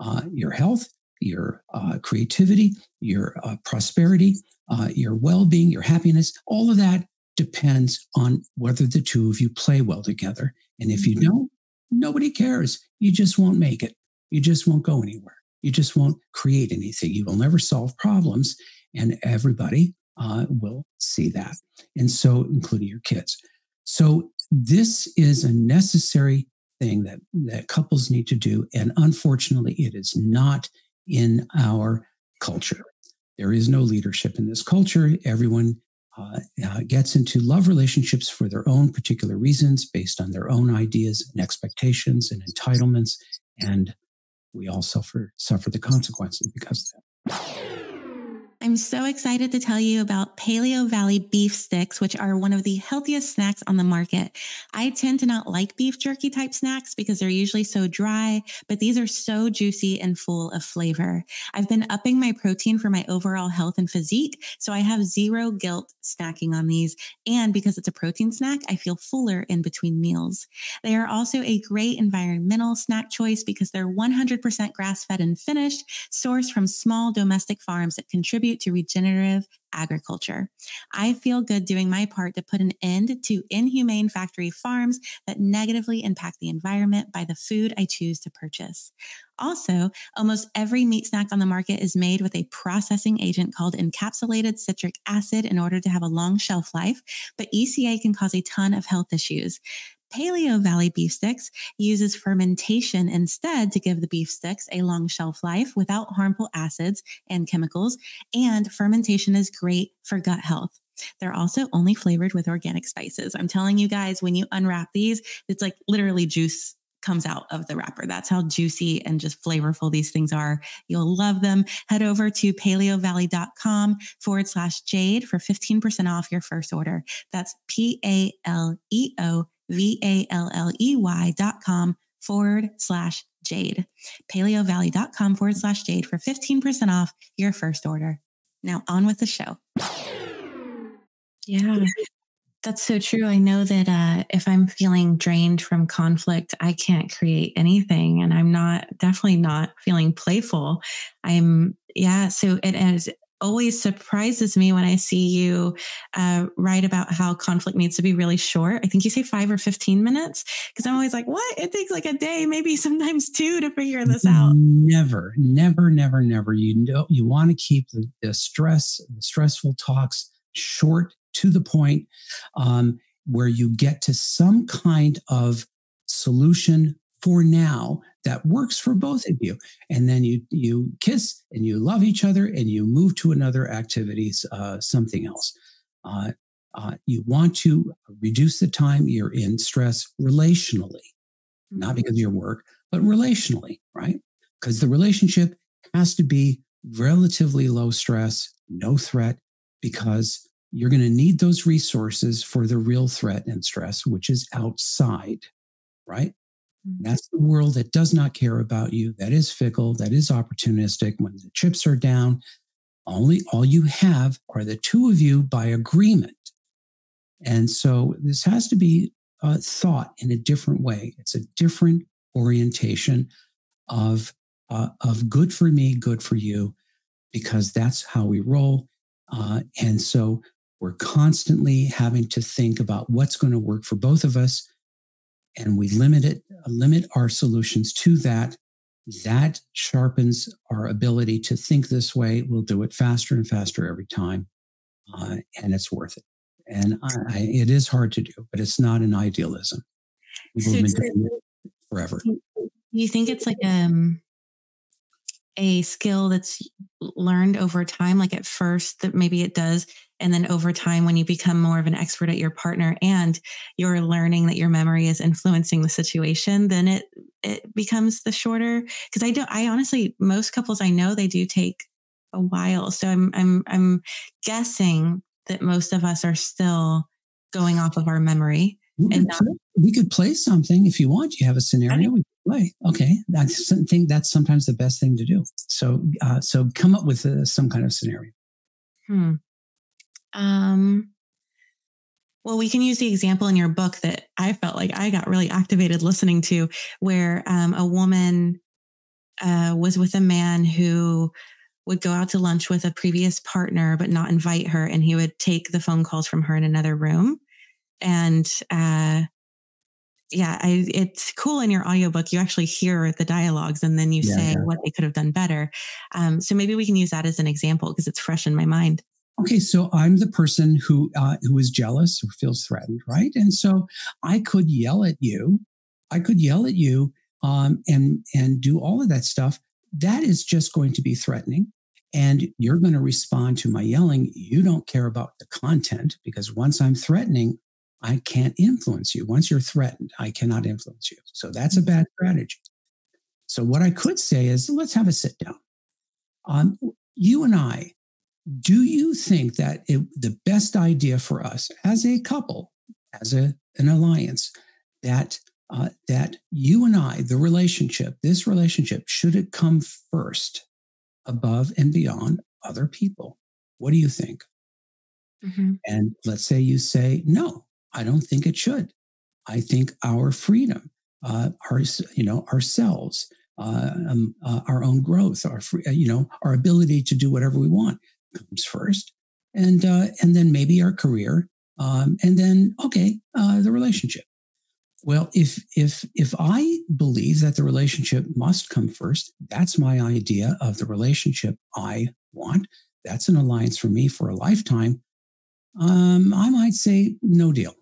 Uh, your health, your uh, creativity, your uh, prosperity, uh, your well being, your happiness, all of that depends on whether the two of you play well together. And if you mm-hmm. don't, nobody cares. You just won't make it. You just won't go anywhere. You just won't create anything. You will never solve problems. And everybody uh, will see that. And so, including your kids. So, this is a necessary thing that, that couples need to do. And unfortunately, it is not in our culture. There is no leadership in this culture. Everyone uh, uh, gets into love relationships for their own particular reasons, based on their own ideas and expectations and entitlements. And we all suffer suffer the consequences because of that. I'm so excited to tell you about Paleovalley beef sticks, which are one of the healthiest snacks on the market. I tend to not like beef jerky type snacks because they're usually so dry, but these are so juicy and full of flavor. I've been upping my protein for my overall health and physique, so I have zero guilt snacking on these. And because it's a protein snack, I feel fuller in between meals. They are also a great environmental snack choice because they're 100% grass fed and finished, sourced from small domestic farms that contribute contribute to regenerative agriculture. I feel good doing my part to put an end to inhumane factory farms that negatively impact the environment by the food I choose to purchase. Also, almost every meat snack on the market is made with a processing agent called encapsulated citric acid in order to have a long shelf life, but ECA can cause a ton of health issues. Paleovalley beef sticks uses fermentation instead to give the beef sticks a long shelf life without harmful acids and chemicals. And fermentation is great for gut health. They're also only flavored with organic spices. I'm telling you guys, when you unwrap these, it's like literally juice comes out of the wrapper. That's how juicy and just flavorful these things are. You'll love them. Head over to paleovalley.com forward slash jade for 15% off your first order. That's P A L E O V-A-L-L-E-Y dot com forward slash jade. dot com forward slash jade for 15% off your first order. Now on with the show. Yeah. That's so true. I know that uh, if I'm feeling drained from conflict, I can't create anything, and I'm not definitely not feeling playful. I'm yeah. So it is always surprises me when I see you uh, write about how conflict needs to be really short. I think you say five or 15 minutes because I'm always like, what? It takes like a day, maybe sometimes two to figure this out. Never, never, never, never. You know, you want to keep the, the stress, the stressful talks short to the point um, where you get to some kind of solution for now that works for both of you. And then you you kiss and you love each other and you move to another activities uh, something else. Uh, uh, you want to reduce the time you're in stress relationally not because of your work but relationally right? Because the relationship has to be relatively low stress no threat because you're going to need those resources for the real threat and stress which is outside right Mm-hmm. That's the world that does not care about you, that is fickle, that is opportunistic. When the chips are down, only all you have are the two of you by agreement. And so this has to be uh, thought in a different way. It's a different orientation of uh, of good for me, good for you, because that's how we roll. Uh, and so we're constantly having to think about what's going to work for both of us and we limit it, limit our solutions to that, that sharpens our ability to think this way. We'll do it faster and faster every time, uh, and it's worth it. And I, I, it is hard to do, but it's not an idealism. We've been doing it forever. You think it's like um, a skill that's learned over time? Like at first, that maybe it does and then over time when you become more of an expert at your partner and you're learning that your memory is influencing the situation then it it becomes the shorter because i don't i honestly most couples i know they do take a while. So i'm i'm i'm guessing that most of us are still going off of our memory we and could, we could play something if you want. You have a scenario we play. Okay. That's something that's sometimes the best thing to do. So uh, so come up with uh, some kind of scenario. Hmm um, well, we can use the example in your book that I felt like I got really activated listening to, where um, a woman uh, was with a man who would go out to lunch with a previous partner, but not invite her, and he would take the phone calls from her in another room. And uh, yeah, I, it's cool in your audiobook. You actually hear the dialogues and then you yeah, say yeah. what they could have done better. Um, so maybe we can use that as an example because it's fresh in my mind okay, so I'm the person who uh, who is jealous or feels threatened, right? And so I could yell at you, I could yell at you, um, and and do all of that stuff. That is just going to be threatening, and you're going to respond to my yelling. You don't care about the content because once I'm threatening, I can't influence you. Once you're threatened, I cannot influence you. So that's a bad strategy. So what I could say is, let's have a sit down. Um, you and I, do you think that it, the best idea for us as a couple, as a, an alliance, that uh, that you and I, the relationship, this relationship, should it come first above and beyond other people? What do you think? Mm-hmm. And let's say you say, no, I don't think it should. I think our freedom, uh, our, you know, ourselves, uh, um, uh, our own growth, our free, uh, you know, our ability to do whatever we want comes first, and uh, and then maybe our career, um, and then okay, uh, the relationship. Well, if if if I believe that the relationship must come first, that's my idea of the relationship I want. That's an alliance for me for a lifetime. Um, I might say no deal.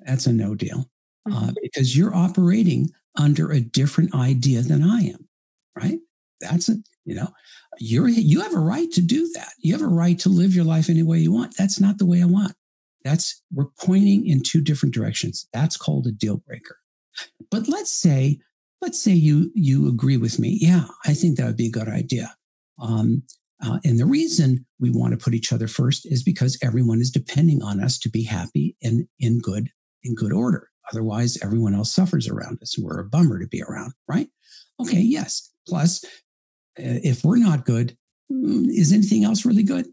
That's a no deal uh, mm-hmm. because you're operating under a different idea than I am, right? That's it. You know, you're you have a right to do that. You have a right to live your life any way you want. That's not the way I want. That's we're pointing in two different directions. That's called a deal breaker. But let's say, let's say you you agree with me. Yeah, I think that would be a good idea. Um, uh, and the reason we want to put each other first is because everyone is depending on us to be happy and in good in good order. Otherwise, everyone else suffers around us. We're a bummer to be around, right? Okay, yes. Plus, if we're not good, mm, is anything else really good?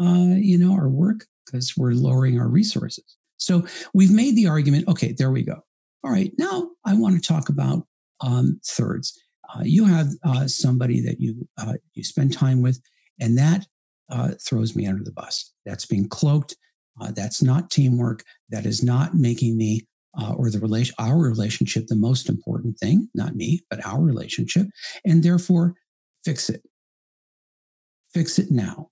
Uh, you know, our work because we're lowering our resources. So we've made the argument. Okay, there we go. All right, now I want to talk about um, thirds. Uh, you have uh, somebody that you uh, you spend time with, and that uh, throws me under the bus. That's being cloaked. Uh, that's not teamwork. That is not making me uh, or the relation, our relationship, the most important thing. Not me, but our relationship, and therefore fix it. Fix it now.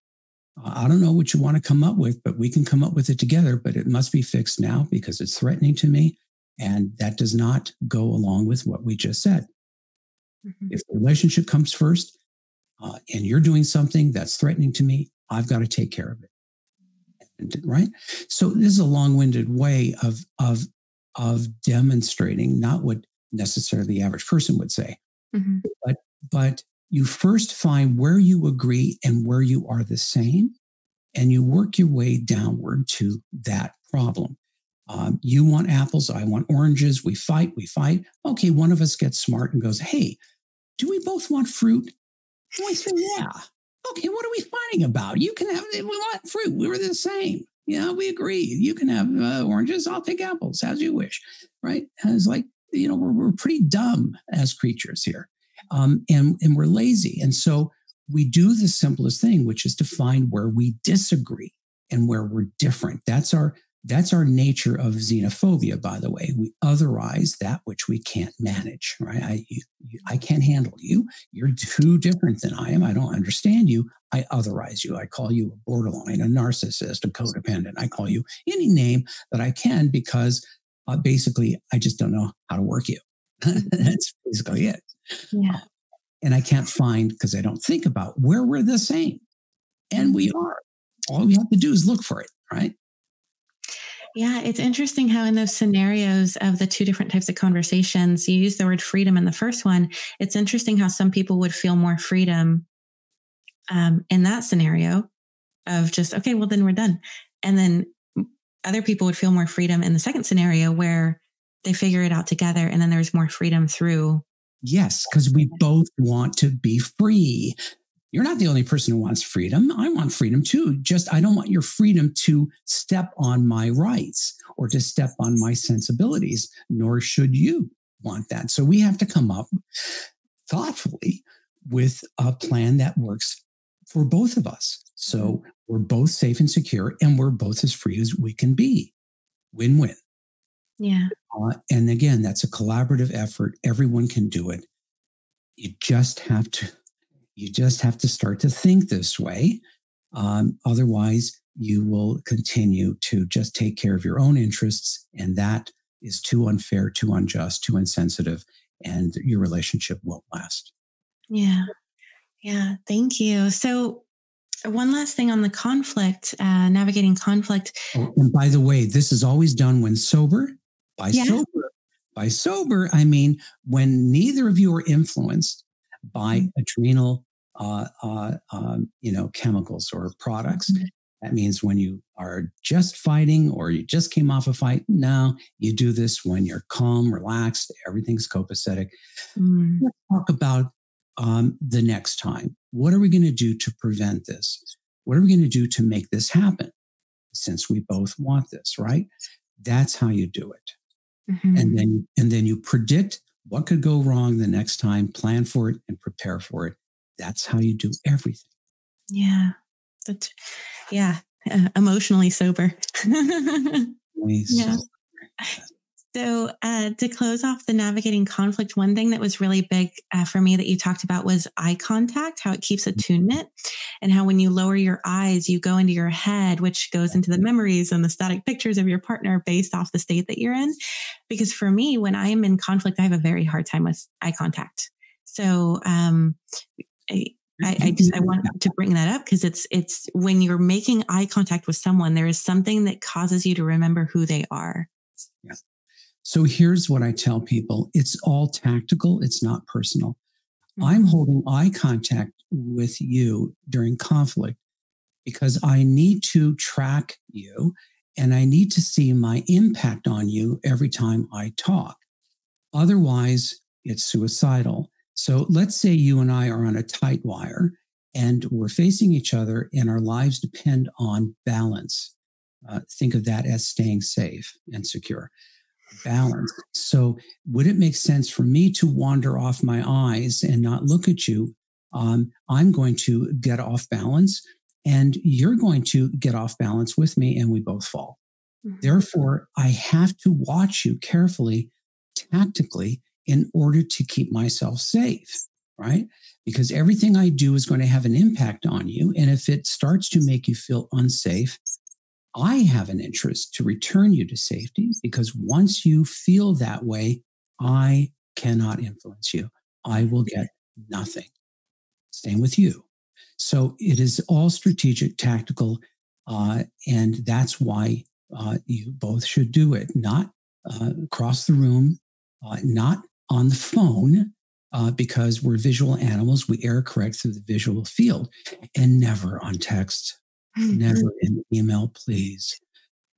I don't know what you want to come up with, but we can come up with it together. But it must be fixed now because it's threatening to me, and that does not go along with what we just said. Mm-hmm. If the relationship comes first, uh, and you're doing something that's threatening to me, I've got to take care of it. And, right. So this is a long-winded way of of of demonstrating not what necessarily the average person would say, mm-hmm. but but you first find where you agree and where you are the same, and you work your way downward to that problem. Um, you want apples, I want oranges. We fight, we fight. Okay, one of us gets smart and goes, Hey, do we both want fruit? And say, Yeah. Okay, what are we fighting about? You can have, we want fruit. We were the same. Yeah, we agree. You can have uh, oranges. I'll take apples as you wish. Right. And it's like, you know, we're, we're pretty dumb as creatures here um, and, and we're lazy. And so we do the simplest thing, which is to find where we disagree and where we're different. That's our that's our nature of xenophobia, by the way. We otherize that which we can't manage, right? I, you, I can't handle you. You're too different than I am. I don't understand you. I otherize you. I call you a borderline, a narcissist, a codependent. I call you any name that I can because uh, basically I just don't know how to work you. That's basically it. Yeah. And I can't find because I don't think about where we're the same. And we are. All we have to do is look for it, right? Yeah, it's interesting how in those scenarios of the two different types of conversations, you use the word freedom in the first one. It's interesting how some people would feel more freedom um, in that scenario of just, okay, well, then we're done. And then other people would feel more freedom in the second scenario where they figure it out together and then there's more freedom through Yes, because we both want to be free. You're not the only person who wants freedom. I want freedom too. Just I don't want your freedom to step on my rights or to step on my sensibilities, nor should you want that. So we have to come up thoughtfully with a plan that works for both of us. So mm-hmm. we're both safe and secure and we're both as free as we can be. Win win. Yeah. Uh, and again, that's a collaborative effort. Everyone can do it. You just have to, you just have to start to think this way. Um, otherwise, you will continue to just take care of your own interests, and that is too unfair, too unjust, too insensitive, and your relationship won't last. Yeah. Yeah. Thank you. So, one last thing on the conflict, uh, navigating conflict. Oh, and by the way, this is always done when sober by yeah. sober. By sober, I mean when neither of you are influenced by mm-hmm. adrenal, uh, uh, um, you know, chemicals or products. Mm-hmm. That means when you are just fighting or you just came off a fight. Now you do this when you're calm, relaxed, everything's copacetic. Mm. Let's talk about um, the next time. What are we going to do to prevent this? What are we going to do to make this happen? Since we both want this, right? That's how you do it. Mm-hmm. And then and then you predict what could go wrong the next time, plan for it and prepare for it. That's how you do everything. Yeah. That's yeah, uh, emotionally sober. yeah. So, uh, to close off the navigating conflict, one thing that was really big uh, for me that you talked about was eye contact, how it keeps mm-hmm. attunement, and how when you lower your eyes, you go into your head, which goes into the memories and the static pictures of your partner based off the state that you're in. Because for me, when I'm in conflict, I have a very hard time with eye contact. So, um, I, I, I, just I want to bring that up because it's it's when you're making eye contact with someone, there is something that causes you to remember who they are. So here's what I tell people it's all tactical, it's not personal. Mm-hmm. I'm holding eye contact with you during conflict because I need to track you and I need to see my impact on you every time I talk. Otherwise, it's suicidal. So let's say you and I are on a tight wire and we're facing each other and our lives depend on balance. Uh, think of that as staying safe and secure balance. So, would it make sense for me to wander off my eyes and not look at you? Um, I'm going to get off balance, and you're going to get off balance with me, and we both fall. Mm-hmm. Therefore, I have to watch you carefully, tactically, in order to keep myself safe, right? Because everything I do is going to have an impact on you. And if it starts to make you feel unsafe, I have an interest to return you to safety because once you feel that way, I cannot influence you. I will get nothing. Same with you. So it is all strategic, tactical, uh, and that's why uh, you both should do it. Not uh, across the room, uh, not on the phone, uh, because we're visual animals. We error correct through the visual field, and never on text never in email, please.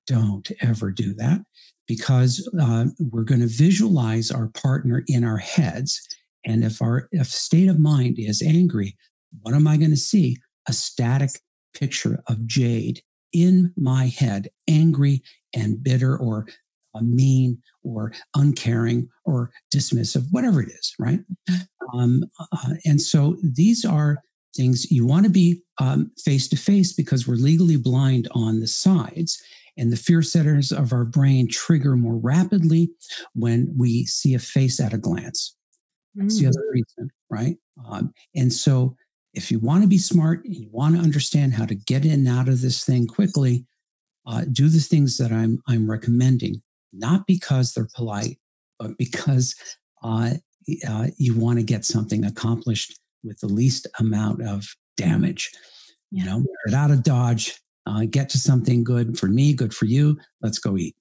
Don't ever do that because uh, we're going to visualize our partner in our heads. And if our if state of mind is angry, what am I going to see? A static picture of Jade in my head, angry and bitter or uh, mean or uncaring or dismissive, whatever it is, right? Um, uh, and so these are things. You want to be face to face because we're legally blind on the sides and the fear centers of our brain trigger more rapidly when we see a face at a glance. That's mm. the other reason right? Um, and so if you want to be smart and you want to understand how to get in and out of this thing quickly uh, do the things that i'm i'm recommending. Not because they're polite but because uh, uh, you want to get something accomplished with the least amount of damage. You know, get out of Dodge, uh, get to something good for me, good for you. Let's go eat.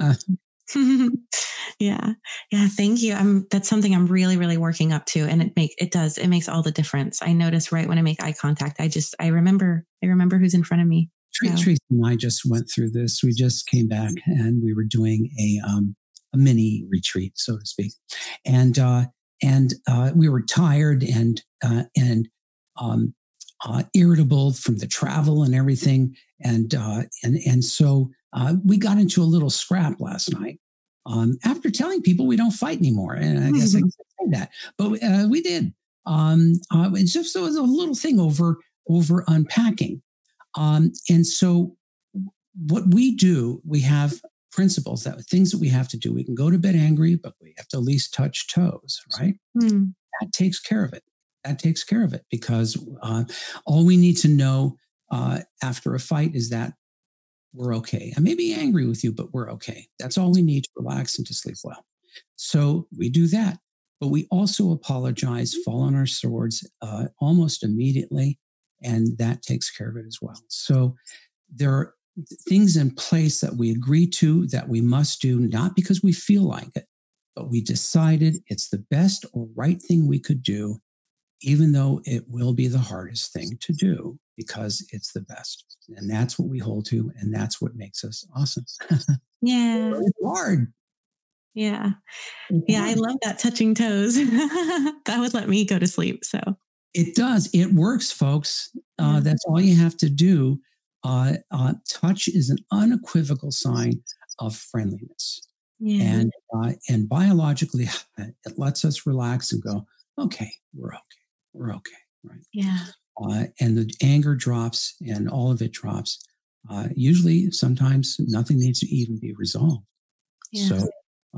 Uh. yeah, yeah. Thank you. I'm. That's something I'm really, really working up to, and it make it does. It makes all the difference. I notice right when I make eye contact. I just I remember I remember who's in front of me. Tracy and I just went through this. We just came back and we were doing a um, a mini retreat, so to speak, and uh, and uh, we were tired and uh, and um, uh, irritable from the travel and everything, and uh, and and so uh, we got into a little scrap last night. Um, after telling people we don't fight anymore, and I guess mm-hmm. I can say that, but uh, we did. Um, it's just it was a little thing over over unpacking, um, and so what we do, we have principles that things that we have to do. We can go to bed angry, but we have to at least touch toes, right? Mm. That takes care of it. That takes care of it because uh, all we need to know uh, after a fight is that we're okay. I may be angry with you, but we're okay. That's all we need to relax and to sleep well. So we do that. But we also apologize, fall on our swords uh, almost immediately, and that takes care of it as well. So there are things in place that we agree to that we must do, not because we feel like it, but we decided it's the best or right thing we could do, even though it will be the hardest thing to do because it's the best. And that's what we hold to. And that's what makes us awesome. yeah. it's hard. Yeah. Yeah. I love that touching toes. that would let me go to sleep. So it does. It works, folks. Uh, that's all you have to do. Uh, uh, touch is an unequivocal sign of friendliness. Yeah. And uh, and biologically, it lets us relax and go, okay, we're okay, we're okay, right? Yeah. Uh, and the anger drops, and all of it drops. Uh, usually, sometimes nothing needs to even be resolved. Yeah. So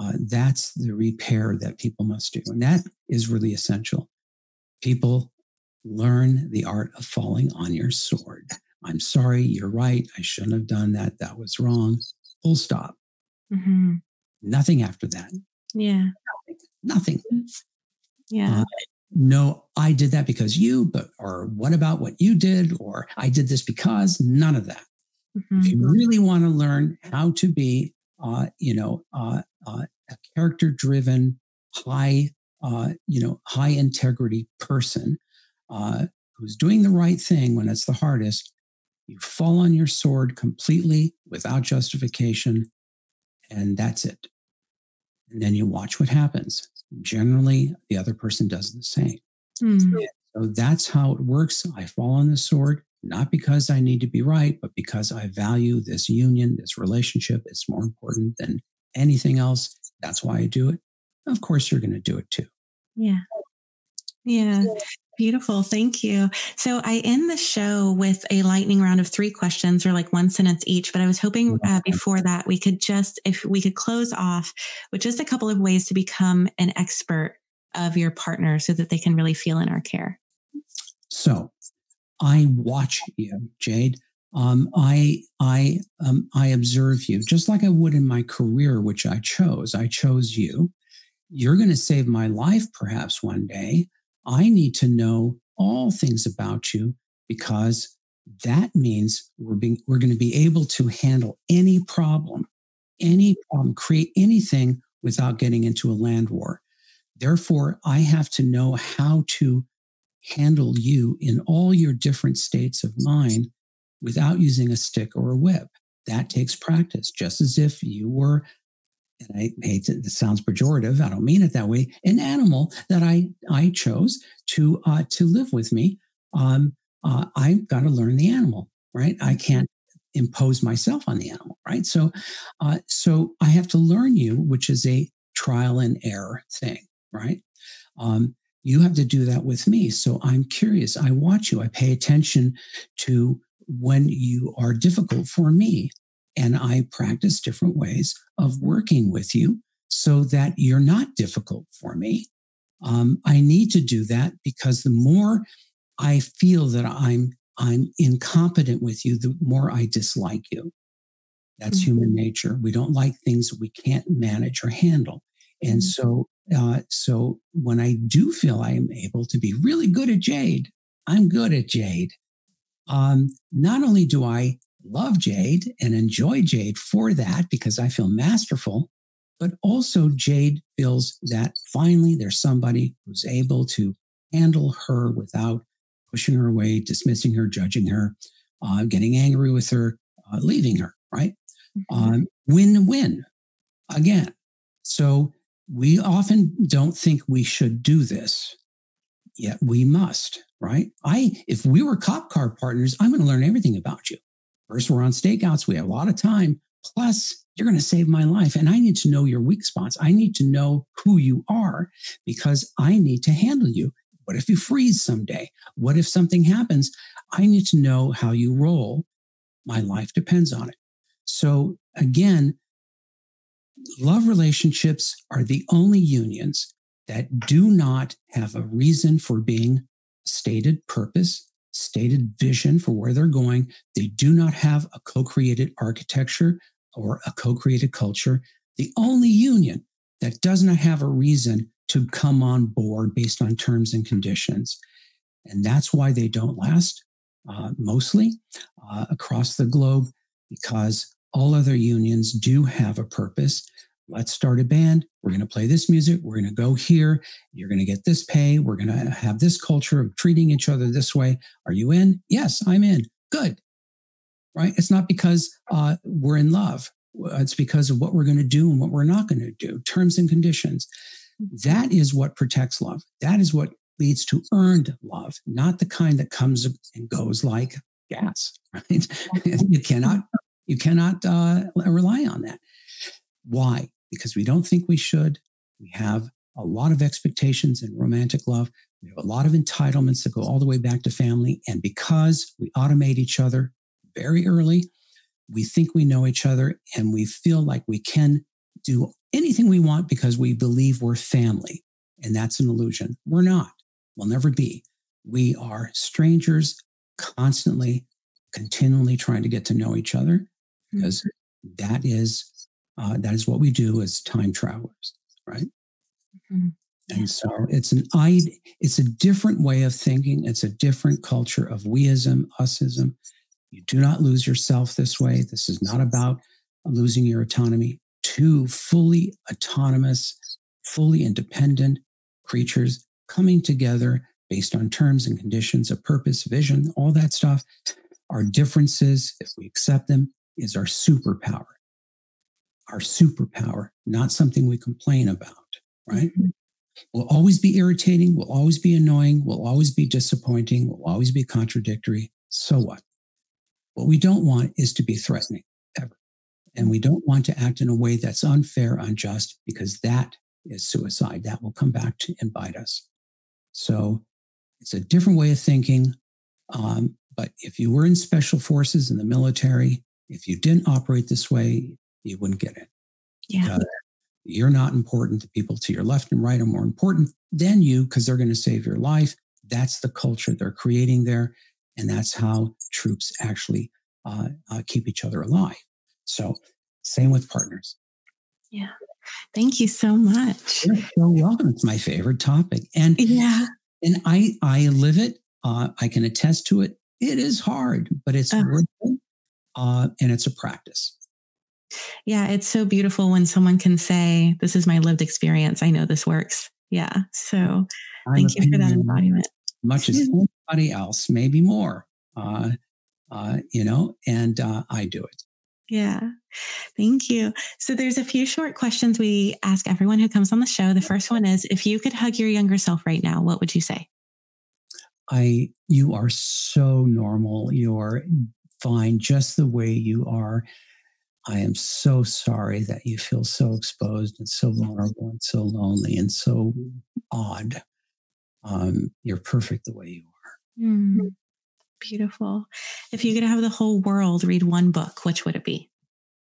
uh, that's the repair that people must do, and that is really essential. People learn the art of falling on your sword. I'm sorry, you're right. I shouldn't have done that. That was wrong. Full stop. Mm-hmm. Nothing after that. Yeah. Nothing. Nothing. Yeah. Uh, no, I did that because you, but, or what about what you did? Or I did this because none of that. Mm-hmm. If you really want to learn how to be, uh, you know, uh, uh, a character driven, high, uh, you know, high integrity person uh, who's doing the right thing when it's the hardest, you fall on your sword completely without justification, and that's it. And then you watch what happens. Generally, the other person does the same. Mm. So that's how it works. I fall on the sword, not because I need to be right, but because I value this union, this relationship. It's more important than anything else. That's why I do it. Of course, you're going to do it too. Yeah. Yeah. Beautiful. Thank you. So I end the show with a lightning round of three questions or like one sentence each. But I was hoping uh, before that we could just, if we could close off with just a couple of ways to become an expert of your partner so that they can really feel in our care. So I watch you, Jade. Um, I I um, I observe you just like I would in my career, which I chose. I chose you. You're going to save my life, perhaps one day. I need to know all things about you because that means we're being we're going to be able to handle any problem, any problem, create anything without getting into a land war. Therefore, I have to know how to handle you in all your different states of mind without using a stick or a whip. That takes practice, just as if you were and I hate it, it sounds pejorative. I don't mean it that way. An animal that I I chose to uh, to live with me. Um, uh, I've got to learn the animal, right? I can't impose myself on the animal, right? So, uh, so I have to learn you, which is a trial and error thing, right? Um, you have to do that with me. So I'm curious. I watch you. I pay attention to when you are difficult for me. And I practice different ways of working with you so that you're not difficult for me. Um, I need to do that because the more I feel that I'm I'm incompetent with you, the more I dislike you. That's mm-hmm. human nature. We don't like things we can't manage or handle. And mm-hmm. so, uh, so when I do feel I am able to be really good at Jade, I'm good at Jade. Um, not only do I love Jade and enjoy Jade for that because I feel masterful. But also, Jade feels that finally there's somebody who's able to handle her without pushing her away, dismissing her, judging her, uh, getting angry with her, uh, leaving her, right? Mm-hmm. Um, win win again. So we often don't think we should do this, yet we must, right? I, if we were cop car partners, I'm going to learn everything about you. First, we're on stakeouts. We have a lot of time. Plus, you're going to save my life. And I need to know your weak spots. I need to know who you are because I need to handle you. What if you freeze someday? What if something happens? I need to know how you roll. My life depends on it. So, again, love relationships are the only unions that do not have a reason for being stated purpose stated vision for where they're going. They do not have a co created architecture or a co created culture. The only union that does not have a reason to come on board based on terms and conditions. And that's why they don't last uh, mostly uh, across the globe, because all other unions do have a purpose. Let's start a band. We're going to play this music. We're going to go here. You're going to get this pay. We're going to have this culture of treating each other this way. Are you in? Yes, I'm in. Good. Right? It's not because uh, we're in love. It's because of what we're going to do and what we're not going to do, terms and conditions. That is what protects love. That is what leads to earned love, not the kind that comes and goes like gas. Right? you cannot you cannot uh, rely on that. Why? Because we don't think we should. We have a lot of expectations in romantic love. We have a lot of entitlements that go all the way back to family. And because we automate each other very early, we think we know each other and we feel like we can do anything we want because we believe we're family. And that's an illusion. We're not. We'll never be. We are strangers constantly, continually trying to get to know each other mm-hmm. because that is uh, that is what we do as time travelers, right? Mm-hmm. And so it's an I it's a different way of thinking. It's a different culture of weism, usism. You do not lose yourself this way. This is not about losing your autonomy. Two fully autonomous, fully independent creatures coming together based on terms and conditions of purpose, vision, all that stuff. Our differences, if we accept them, is our superpower. Our superpower, not something we complain about, right? Mm-hmm. Will always be irritating, we'll always be annoying, we'll always be disappointing, we'll always be contradictory. So what? What we don't want is to be threatening ever. And we don't want to act in a way that's unfair, unjust, because that is suicide. That will come back to and bite us. So it's a different way of thinking. Um, but if you were in special forces in the military, if you didn't operate this way, you wouldn't get it. Yeah. you're not important. The people to your left and right are more important than you because they're going to save your life. That's the culture they're creating there. And that's how troops actually uh, uh, keep each other alive. So, same with partners. Yeah. Thank you so much. You're so welcome. It's my favorite topic. And yeah. And I I live it. Uh, I can attest to it. It is hard, but it's uh, worth it. Uh, and it's a practice. Yeah, it's so beautiful when someone can say, This is my lived experience. I know this works. Yeah. So I'm thank you for that embodiment much as anybody else, maybe more. Uh, uh, you know, and uh, I do it. Yeah. Thank you. So there's a few short questions we ask everyone who comes on the show. The first one is if you could hug your younger self right now, what would you say? I you are so normal. You're fine just the way you are. I am so sorry that you feel so exposed and so vulnerable and so lonely and so odd um, you're perfect the way you are. Mm, beautiful. If you could have the whole world read one book, which would it be?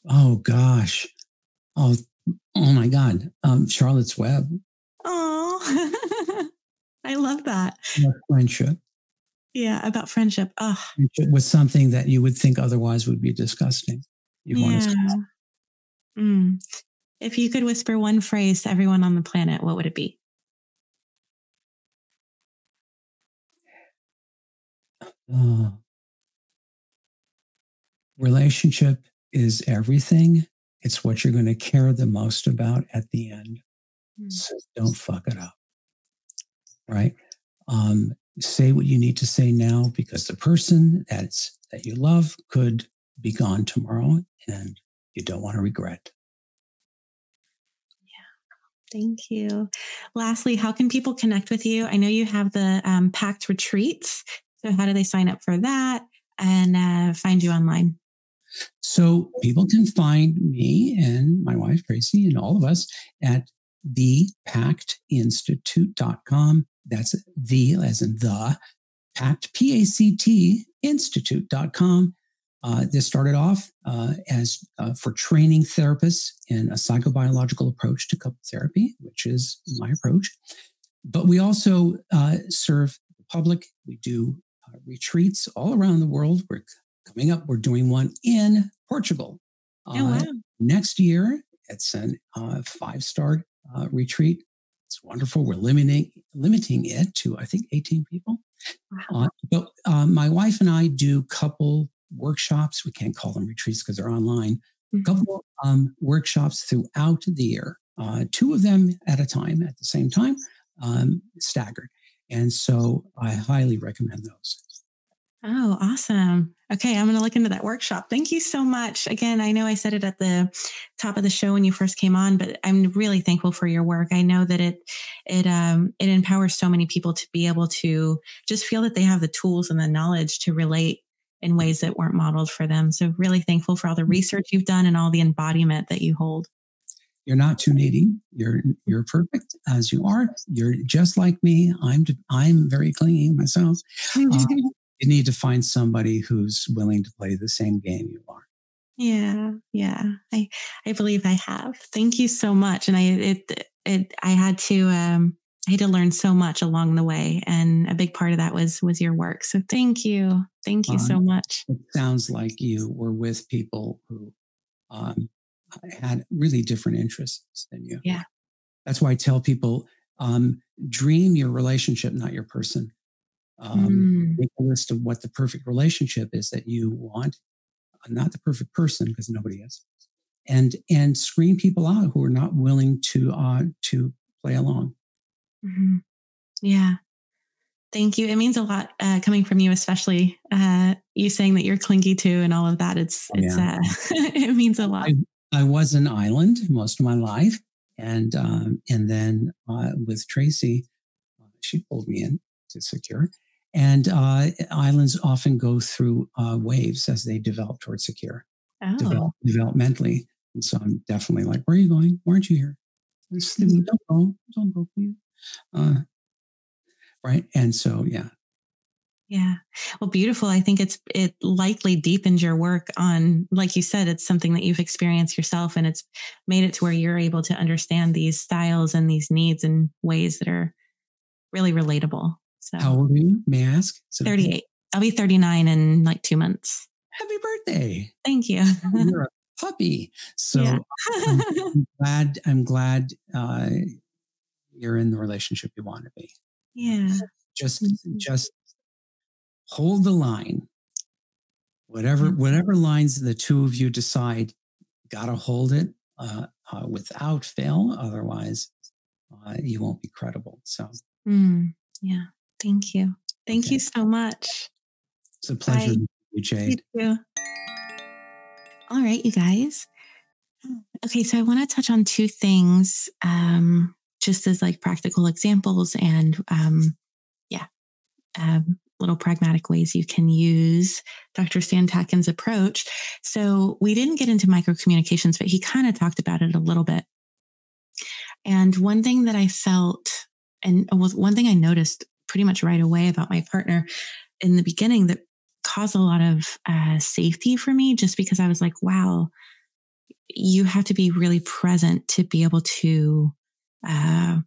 Oh gosh. Oh, oh my God. Um, Charlotte's Web. Oh, I love that. Friendship. Yeah, about friendship. Oh. Friendship was something that you would think otherwise would be disgusting. You yeah. Mm. If you could whisper one phrase to everyone on the planet, what would it be? Uh, relationship is everything. It's what you're going to care the most about at the end. Mm. So don't fuck it up. Right? Um, say what you need to say now because the person that's that you love could be gone tomorrow and you don't want to regret. Yeah. Thank you. Lastly, how can people connect with you? I know you have the um, Pact retreats. So, how do they sign up for that and uh, find you online? So, people can find me and my wife, Tracy, and all of us at thepactinstitute.com. That's the, as in the, pact, P A C T, institute.com. Uh, this started off uh, as uh, for training therapists in a psychobiological approach to couple therapy, which is my approach. But we also uh, serve the public. We do uh, retreats all around the world. We're coming up, we're doing one in Portugal. Oh, wow. Next year, it's a uh, five star uh, retreat. It's wonderful. We're limiting limiting it to I think 18 people. Wow. Uh, but uh, my wife and I do couple workshops. We can't call them retreats because they're online. a couple um, workshops throughout the year, uh, two of them at a time at the same time, um, staggered. And so I highly recommend those. Oh, awesome. Okay, I'm going to look into that workshop. Thank you so much. Again, I know I said it at the top of the show when you first came on, but I'm really thankful for your work. I know that it it um it empowers so many people to be able to just feel that they have the tools and the knowledge to relate in ways that weren't modeled for them. So really thankful for all the mm-hmm. research you've done and all the embodiment that you hold. You're not too needy. You're you're perfect as you are. You're just like me. I'm I'm very clingy myself. Uh, you need to find somebody who's willing to play the same game you are. Yeah, yeah. I I believe I have. Thank you so much. And I it it I had to um I had to learn so much along the way, and a big part of that was was your work. So thank you, thank you um, so much. It sounds like you were with people who um, had really different interests than you. Yeah, that's why I tell people um, dream your relationship, not your person. Um, mm. Make a list of what the perfect relationship is that you want, uh, not the perfect person because nobody is, and and screen people out who are not willing to uh, to play along. Mm-hmm. Yeah. Thank you. It means a lot uh, coming from you, especially uh, you saying that you're clingy too and all of that. It's, it's, yeah. uh, it means a lot. I, I, was an island most of my life. And, um, and then uh, with Tracy, uh, she pulled me in to secure. And uh, islands often go through waves as they develop towards secure, oh. develop, developmentally. And so I'm definitely like, where are you going? Why aren't you here? Don't go, don't go, please. Uh, right. And so, yeah. Yeah. Well, beautiful. I think it's, it likely deepened your work on, like you said, it's something that you've experienced yourself and it's made it to where you're able to understand these styles and these needs in ways that are really relatable. So, how old are you? May I ask? So 38. I'll be 39 in like two months. Happy birthday. Thank you. You're a puppy. So yeah. I'm, I'm, glad, I'm glad, uh, you're in the relationship you want to be. Yeah. Just mm-hmm. just hold the line. Whatever mm-hmm. whatever lines the two of you decide, got to hold it uh, uh, without fail. Otherwise, uh, you won't be credible. So, mm, yeah. Thank you. Thank okay. you so much. It's a pleasure, you, Jade. You All right, you guys. Okay, so I want to touch on two things um, just as like practical examples and um, yeah, um, little pragmatic ways you can use Dr. Stan Tatkin's approach. So we didn't get into micro communications, but he kind of talked about it a little bit. And one thing that I felt, and was one thing I noticed pretty much right away about my partner in the beginning that caused a lot of uh, safety for me, just because I was like, wow, you have to be really present to be able to uh,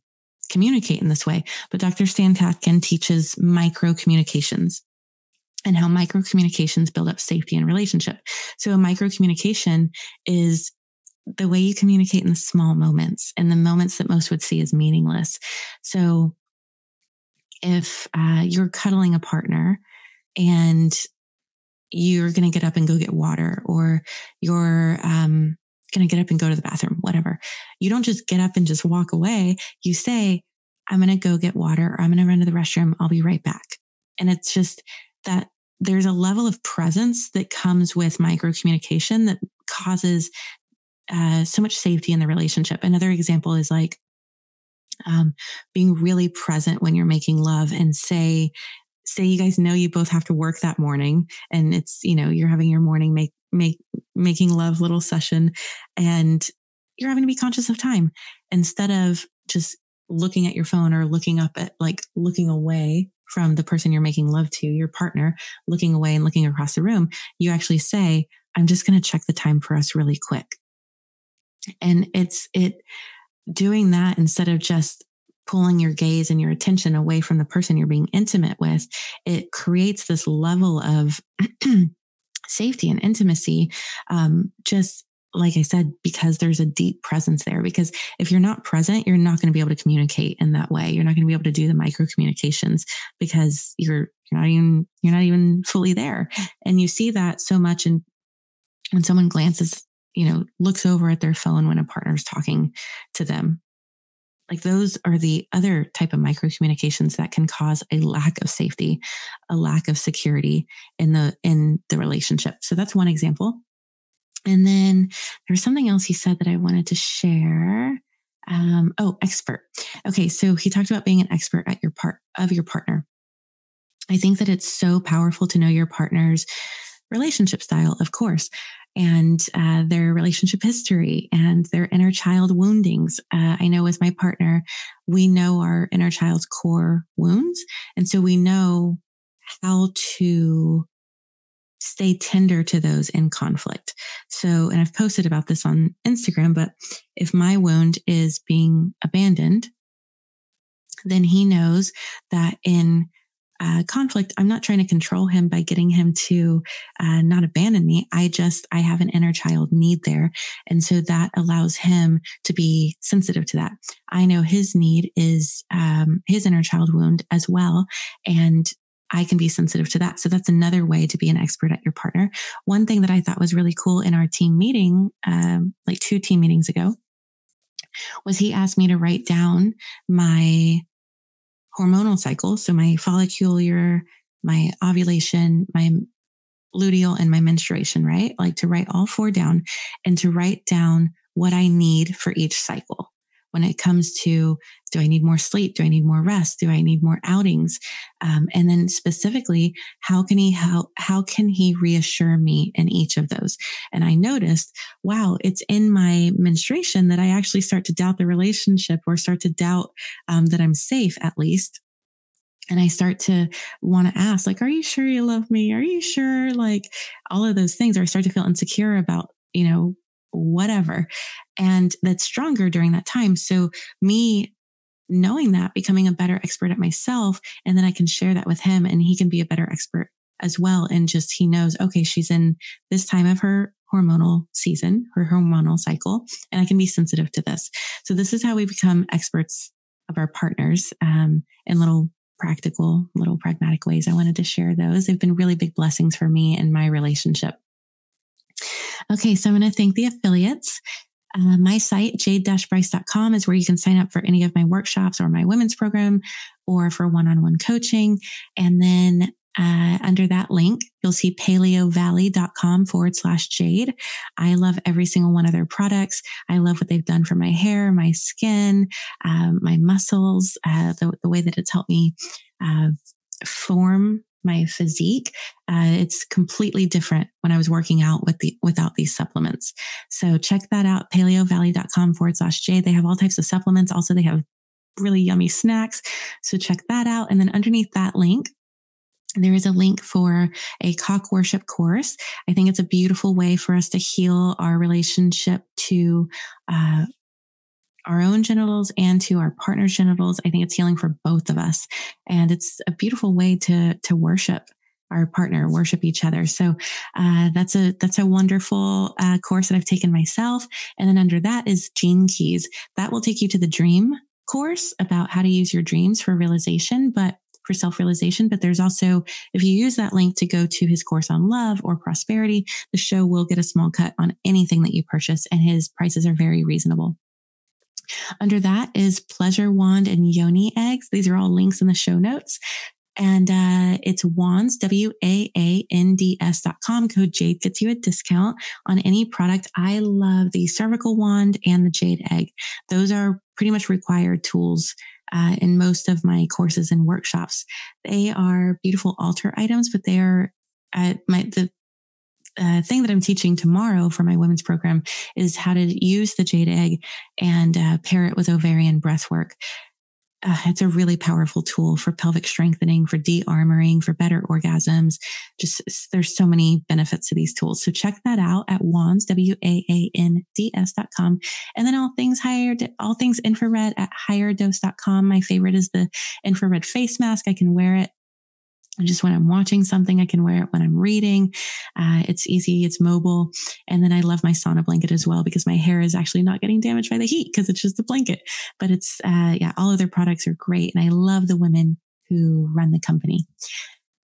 communicate in this way. But Dr. Stan Tatkin teaches micro communications and how micro communications build up safety and relationship. So a micro communication is the way you communicate in the small moments and the moments that most would see as meaningless. So if uh, you're cuddling a partner and you're going to get up and go get water or you're um, going to get up and go to the bathroom, whatever. You don't just get up and just walk away. You say, I'm going to go get water or I'm going to run to the restroom. I'll be right back. And it's just that there's a level of presence that comes with micro communication that causes uh, so much safety in the relationship. Another example is like um, being really present when you're making love and say, say you guys know you both have to work that morning and it's you know you're having your morning make make making love little session and you're having to be conscious of time instead of just looking at your phone or looking up at like looking away from the person you're making love to, your partner, looking away and looking across the room, you actually say, I'm just going to check the time for us really quick. And it's, it, doing that instead of just pulling your gaze and your attention away from the person you're being intimate with, it creates this level of safety and intimacy. Um, just like I said, because there's a deep presence there. Because if you're not present, you're not going to be able to communicate in that way. You're not going to be able to do the micro communications because you're you're not even you're not even fully there. And you see that so much in when someone glances you know, looks over at their phone when a partner is talking to them. Like those are the other type of micro communications that can cause a lack of safety, a lack of security in the in the relationship. So that's one example. And then there's something else he said that I wanted to share. Um, oh, expert. Okay, so he talked about being an expert at your part of your partner. I think that it's so powerful to know your partner's relationship style, of course, and uh, their relationship history and their inner child woundings. Uh, I know with my partner, we know our inner child's core wounds. And so we know how to stay tender to those in conflict. So, and I've posted about this on Instagram, but if my wound is being abandoned, then he knows that in uh, conflict, I'm not trying to control him by getting him to uh, not abandon me. I just, I have an inner child need there. And so that allows him to be sensitive to that. I know his need is um, his inner child wound as well. And I can be sensitive to that. So that's another way to be an expert at your partner. One thing that I thought was really cool in our team meeting, um, like two team meetings ago, was he asked me to write down my hormonal cycle. So my follicular, my ovulation, my luteal and my menstruation, right? Like to write all four down and to write down what I need for each cycle when it comes to do I need more sleep? Do I need more rest? Do I need more outings? Um, and then specifically, how can he how how can he reassure me in each of those? And I noticed, wow, it's in my menstruation that I actually start to doubt the relationship or start to doubt um, that I'm safe at least and I start to want to ask, like, are you sure you love me? Are you sure? Like all of those things, or I start to feel insecure about, you know, whatever. And that's stronger during that time. So me knowing that, becoming a better expert at myself, and then I can share that with him and he can be a better expert as well. And just he knows, okay, she's in this time of her hormonal season, her hormonal cycle, and I can be sensitive to this. So this is how we become experts of our partners um, in little practical, little pragmatic ways. I wanted to share those. They've been really big blessings for me in my relationship. Okay, so I'm going to thank the affiliates. Uh, my site, jade-bryce.com, is where you can sign up for any of my workshops or my women's program or for one-on-one coaching. And then uh, under that link, you'll see paleovalley.com forward slash jade. I love every single one of their products. I love what they've done for my hair, my skin, um, my muscles, uh, the, the, way that it's helped me uh, form my physique. Uh, it's completely different when I was working out with the without these supplements. So check that out, paleovalley.com forward slash J. They have all types of supplements. Also, they have really yummy snacks. So check that out. And then underneath that link, there is a link for a cock worship course. I think it's a beautiful way for us to heal our relationship to uh, our own genitals and to our partner's genitals. I think it's healing for both of us. And it's a beautiful way to, to worship our partner, worship each other. So uh, that's a that's a wonderful uh, course that I've taken myself. And then under that is Gene Keys. That will take you to the Dream course about how to use your dreams for realization, but for self realization. But there's also, if you use that link to go to his course on love or prosperity, the show will get a small cut on anything that you purchase, and his prices are very reasonable. Under that is pleasure wand and yoni eggs. These are all links in the show notes. And uh, it's waands, W A A N D S dot com. Code Jade gets you a discount on any product. I love the cervical wand and the jade egg. Those are pretty much required tools uh, in most of my courses and workshops. They are beautiful altar items, but they are uh, my the uh, thing that I'm teaching tomorrow for my women's program is how to use the jade egg and uh, pair it with ovarian breath work. Uh, it's a really powerful tool for pelvic strengthening, for de-armoring, for better orgasms. Just there's so many benefits to these tools. So check that out at waands, W-A-A-N-D-S dot com. And then all things higher, all things infrared at higherdose.com. My favorite is the infrared face mask. I can wear it just when I'm watching something, I can wear it when I'm reading. Uh, it's easy, it's mobile. And then I love my sauna blanket as well because my hair is actually not getting damaged by the heat because it's just a blanket. But it's, uh, yeah, all of their products are great. And I love the women who run the company.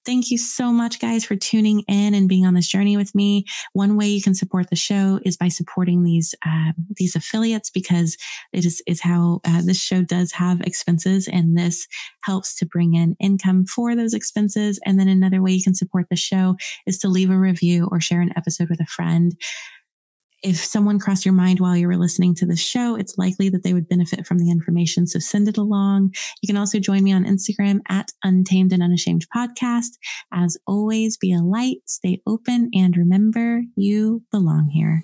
Thank you so much, guys, for tuning in and being on this journey with me. One way you can support the show is by supporting these uh, these affiliates because it is is how uh, this show does have expenses, and this helps to bring in income for those expenses. And then another way you can support the show is to leave a review or share an episode with a friend if someone crossed your mind while you were listening to the show, it's likely that they would benefit from the information. So send it along. You can also join me on Instagram at Untamed and Unashamed Podcast. As always, be a light, stay open, and remember you belong here.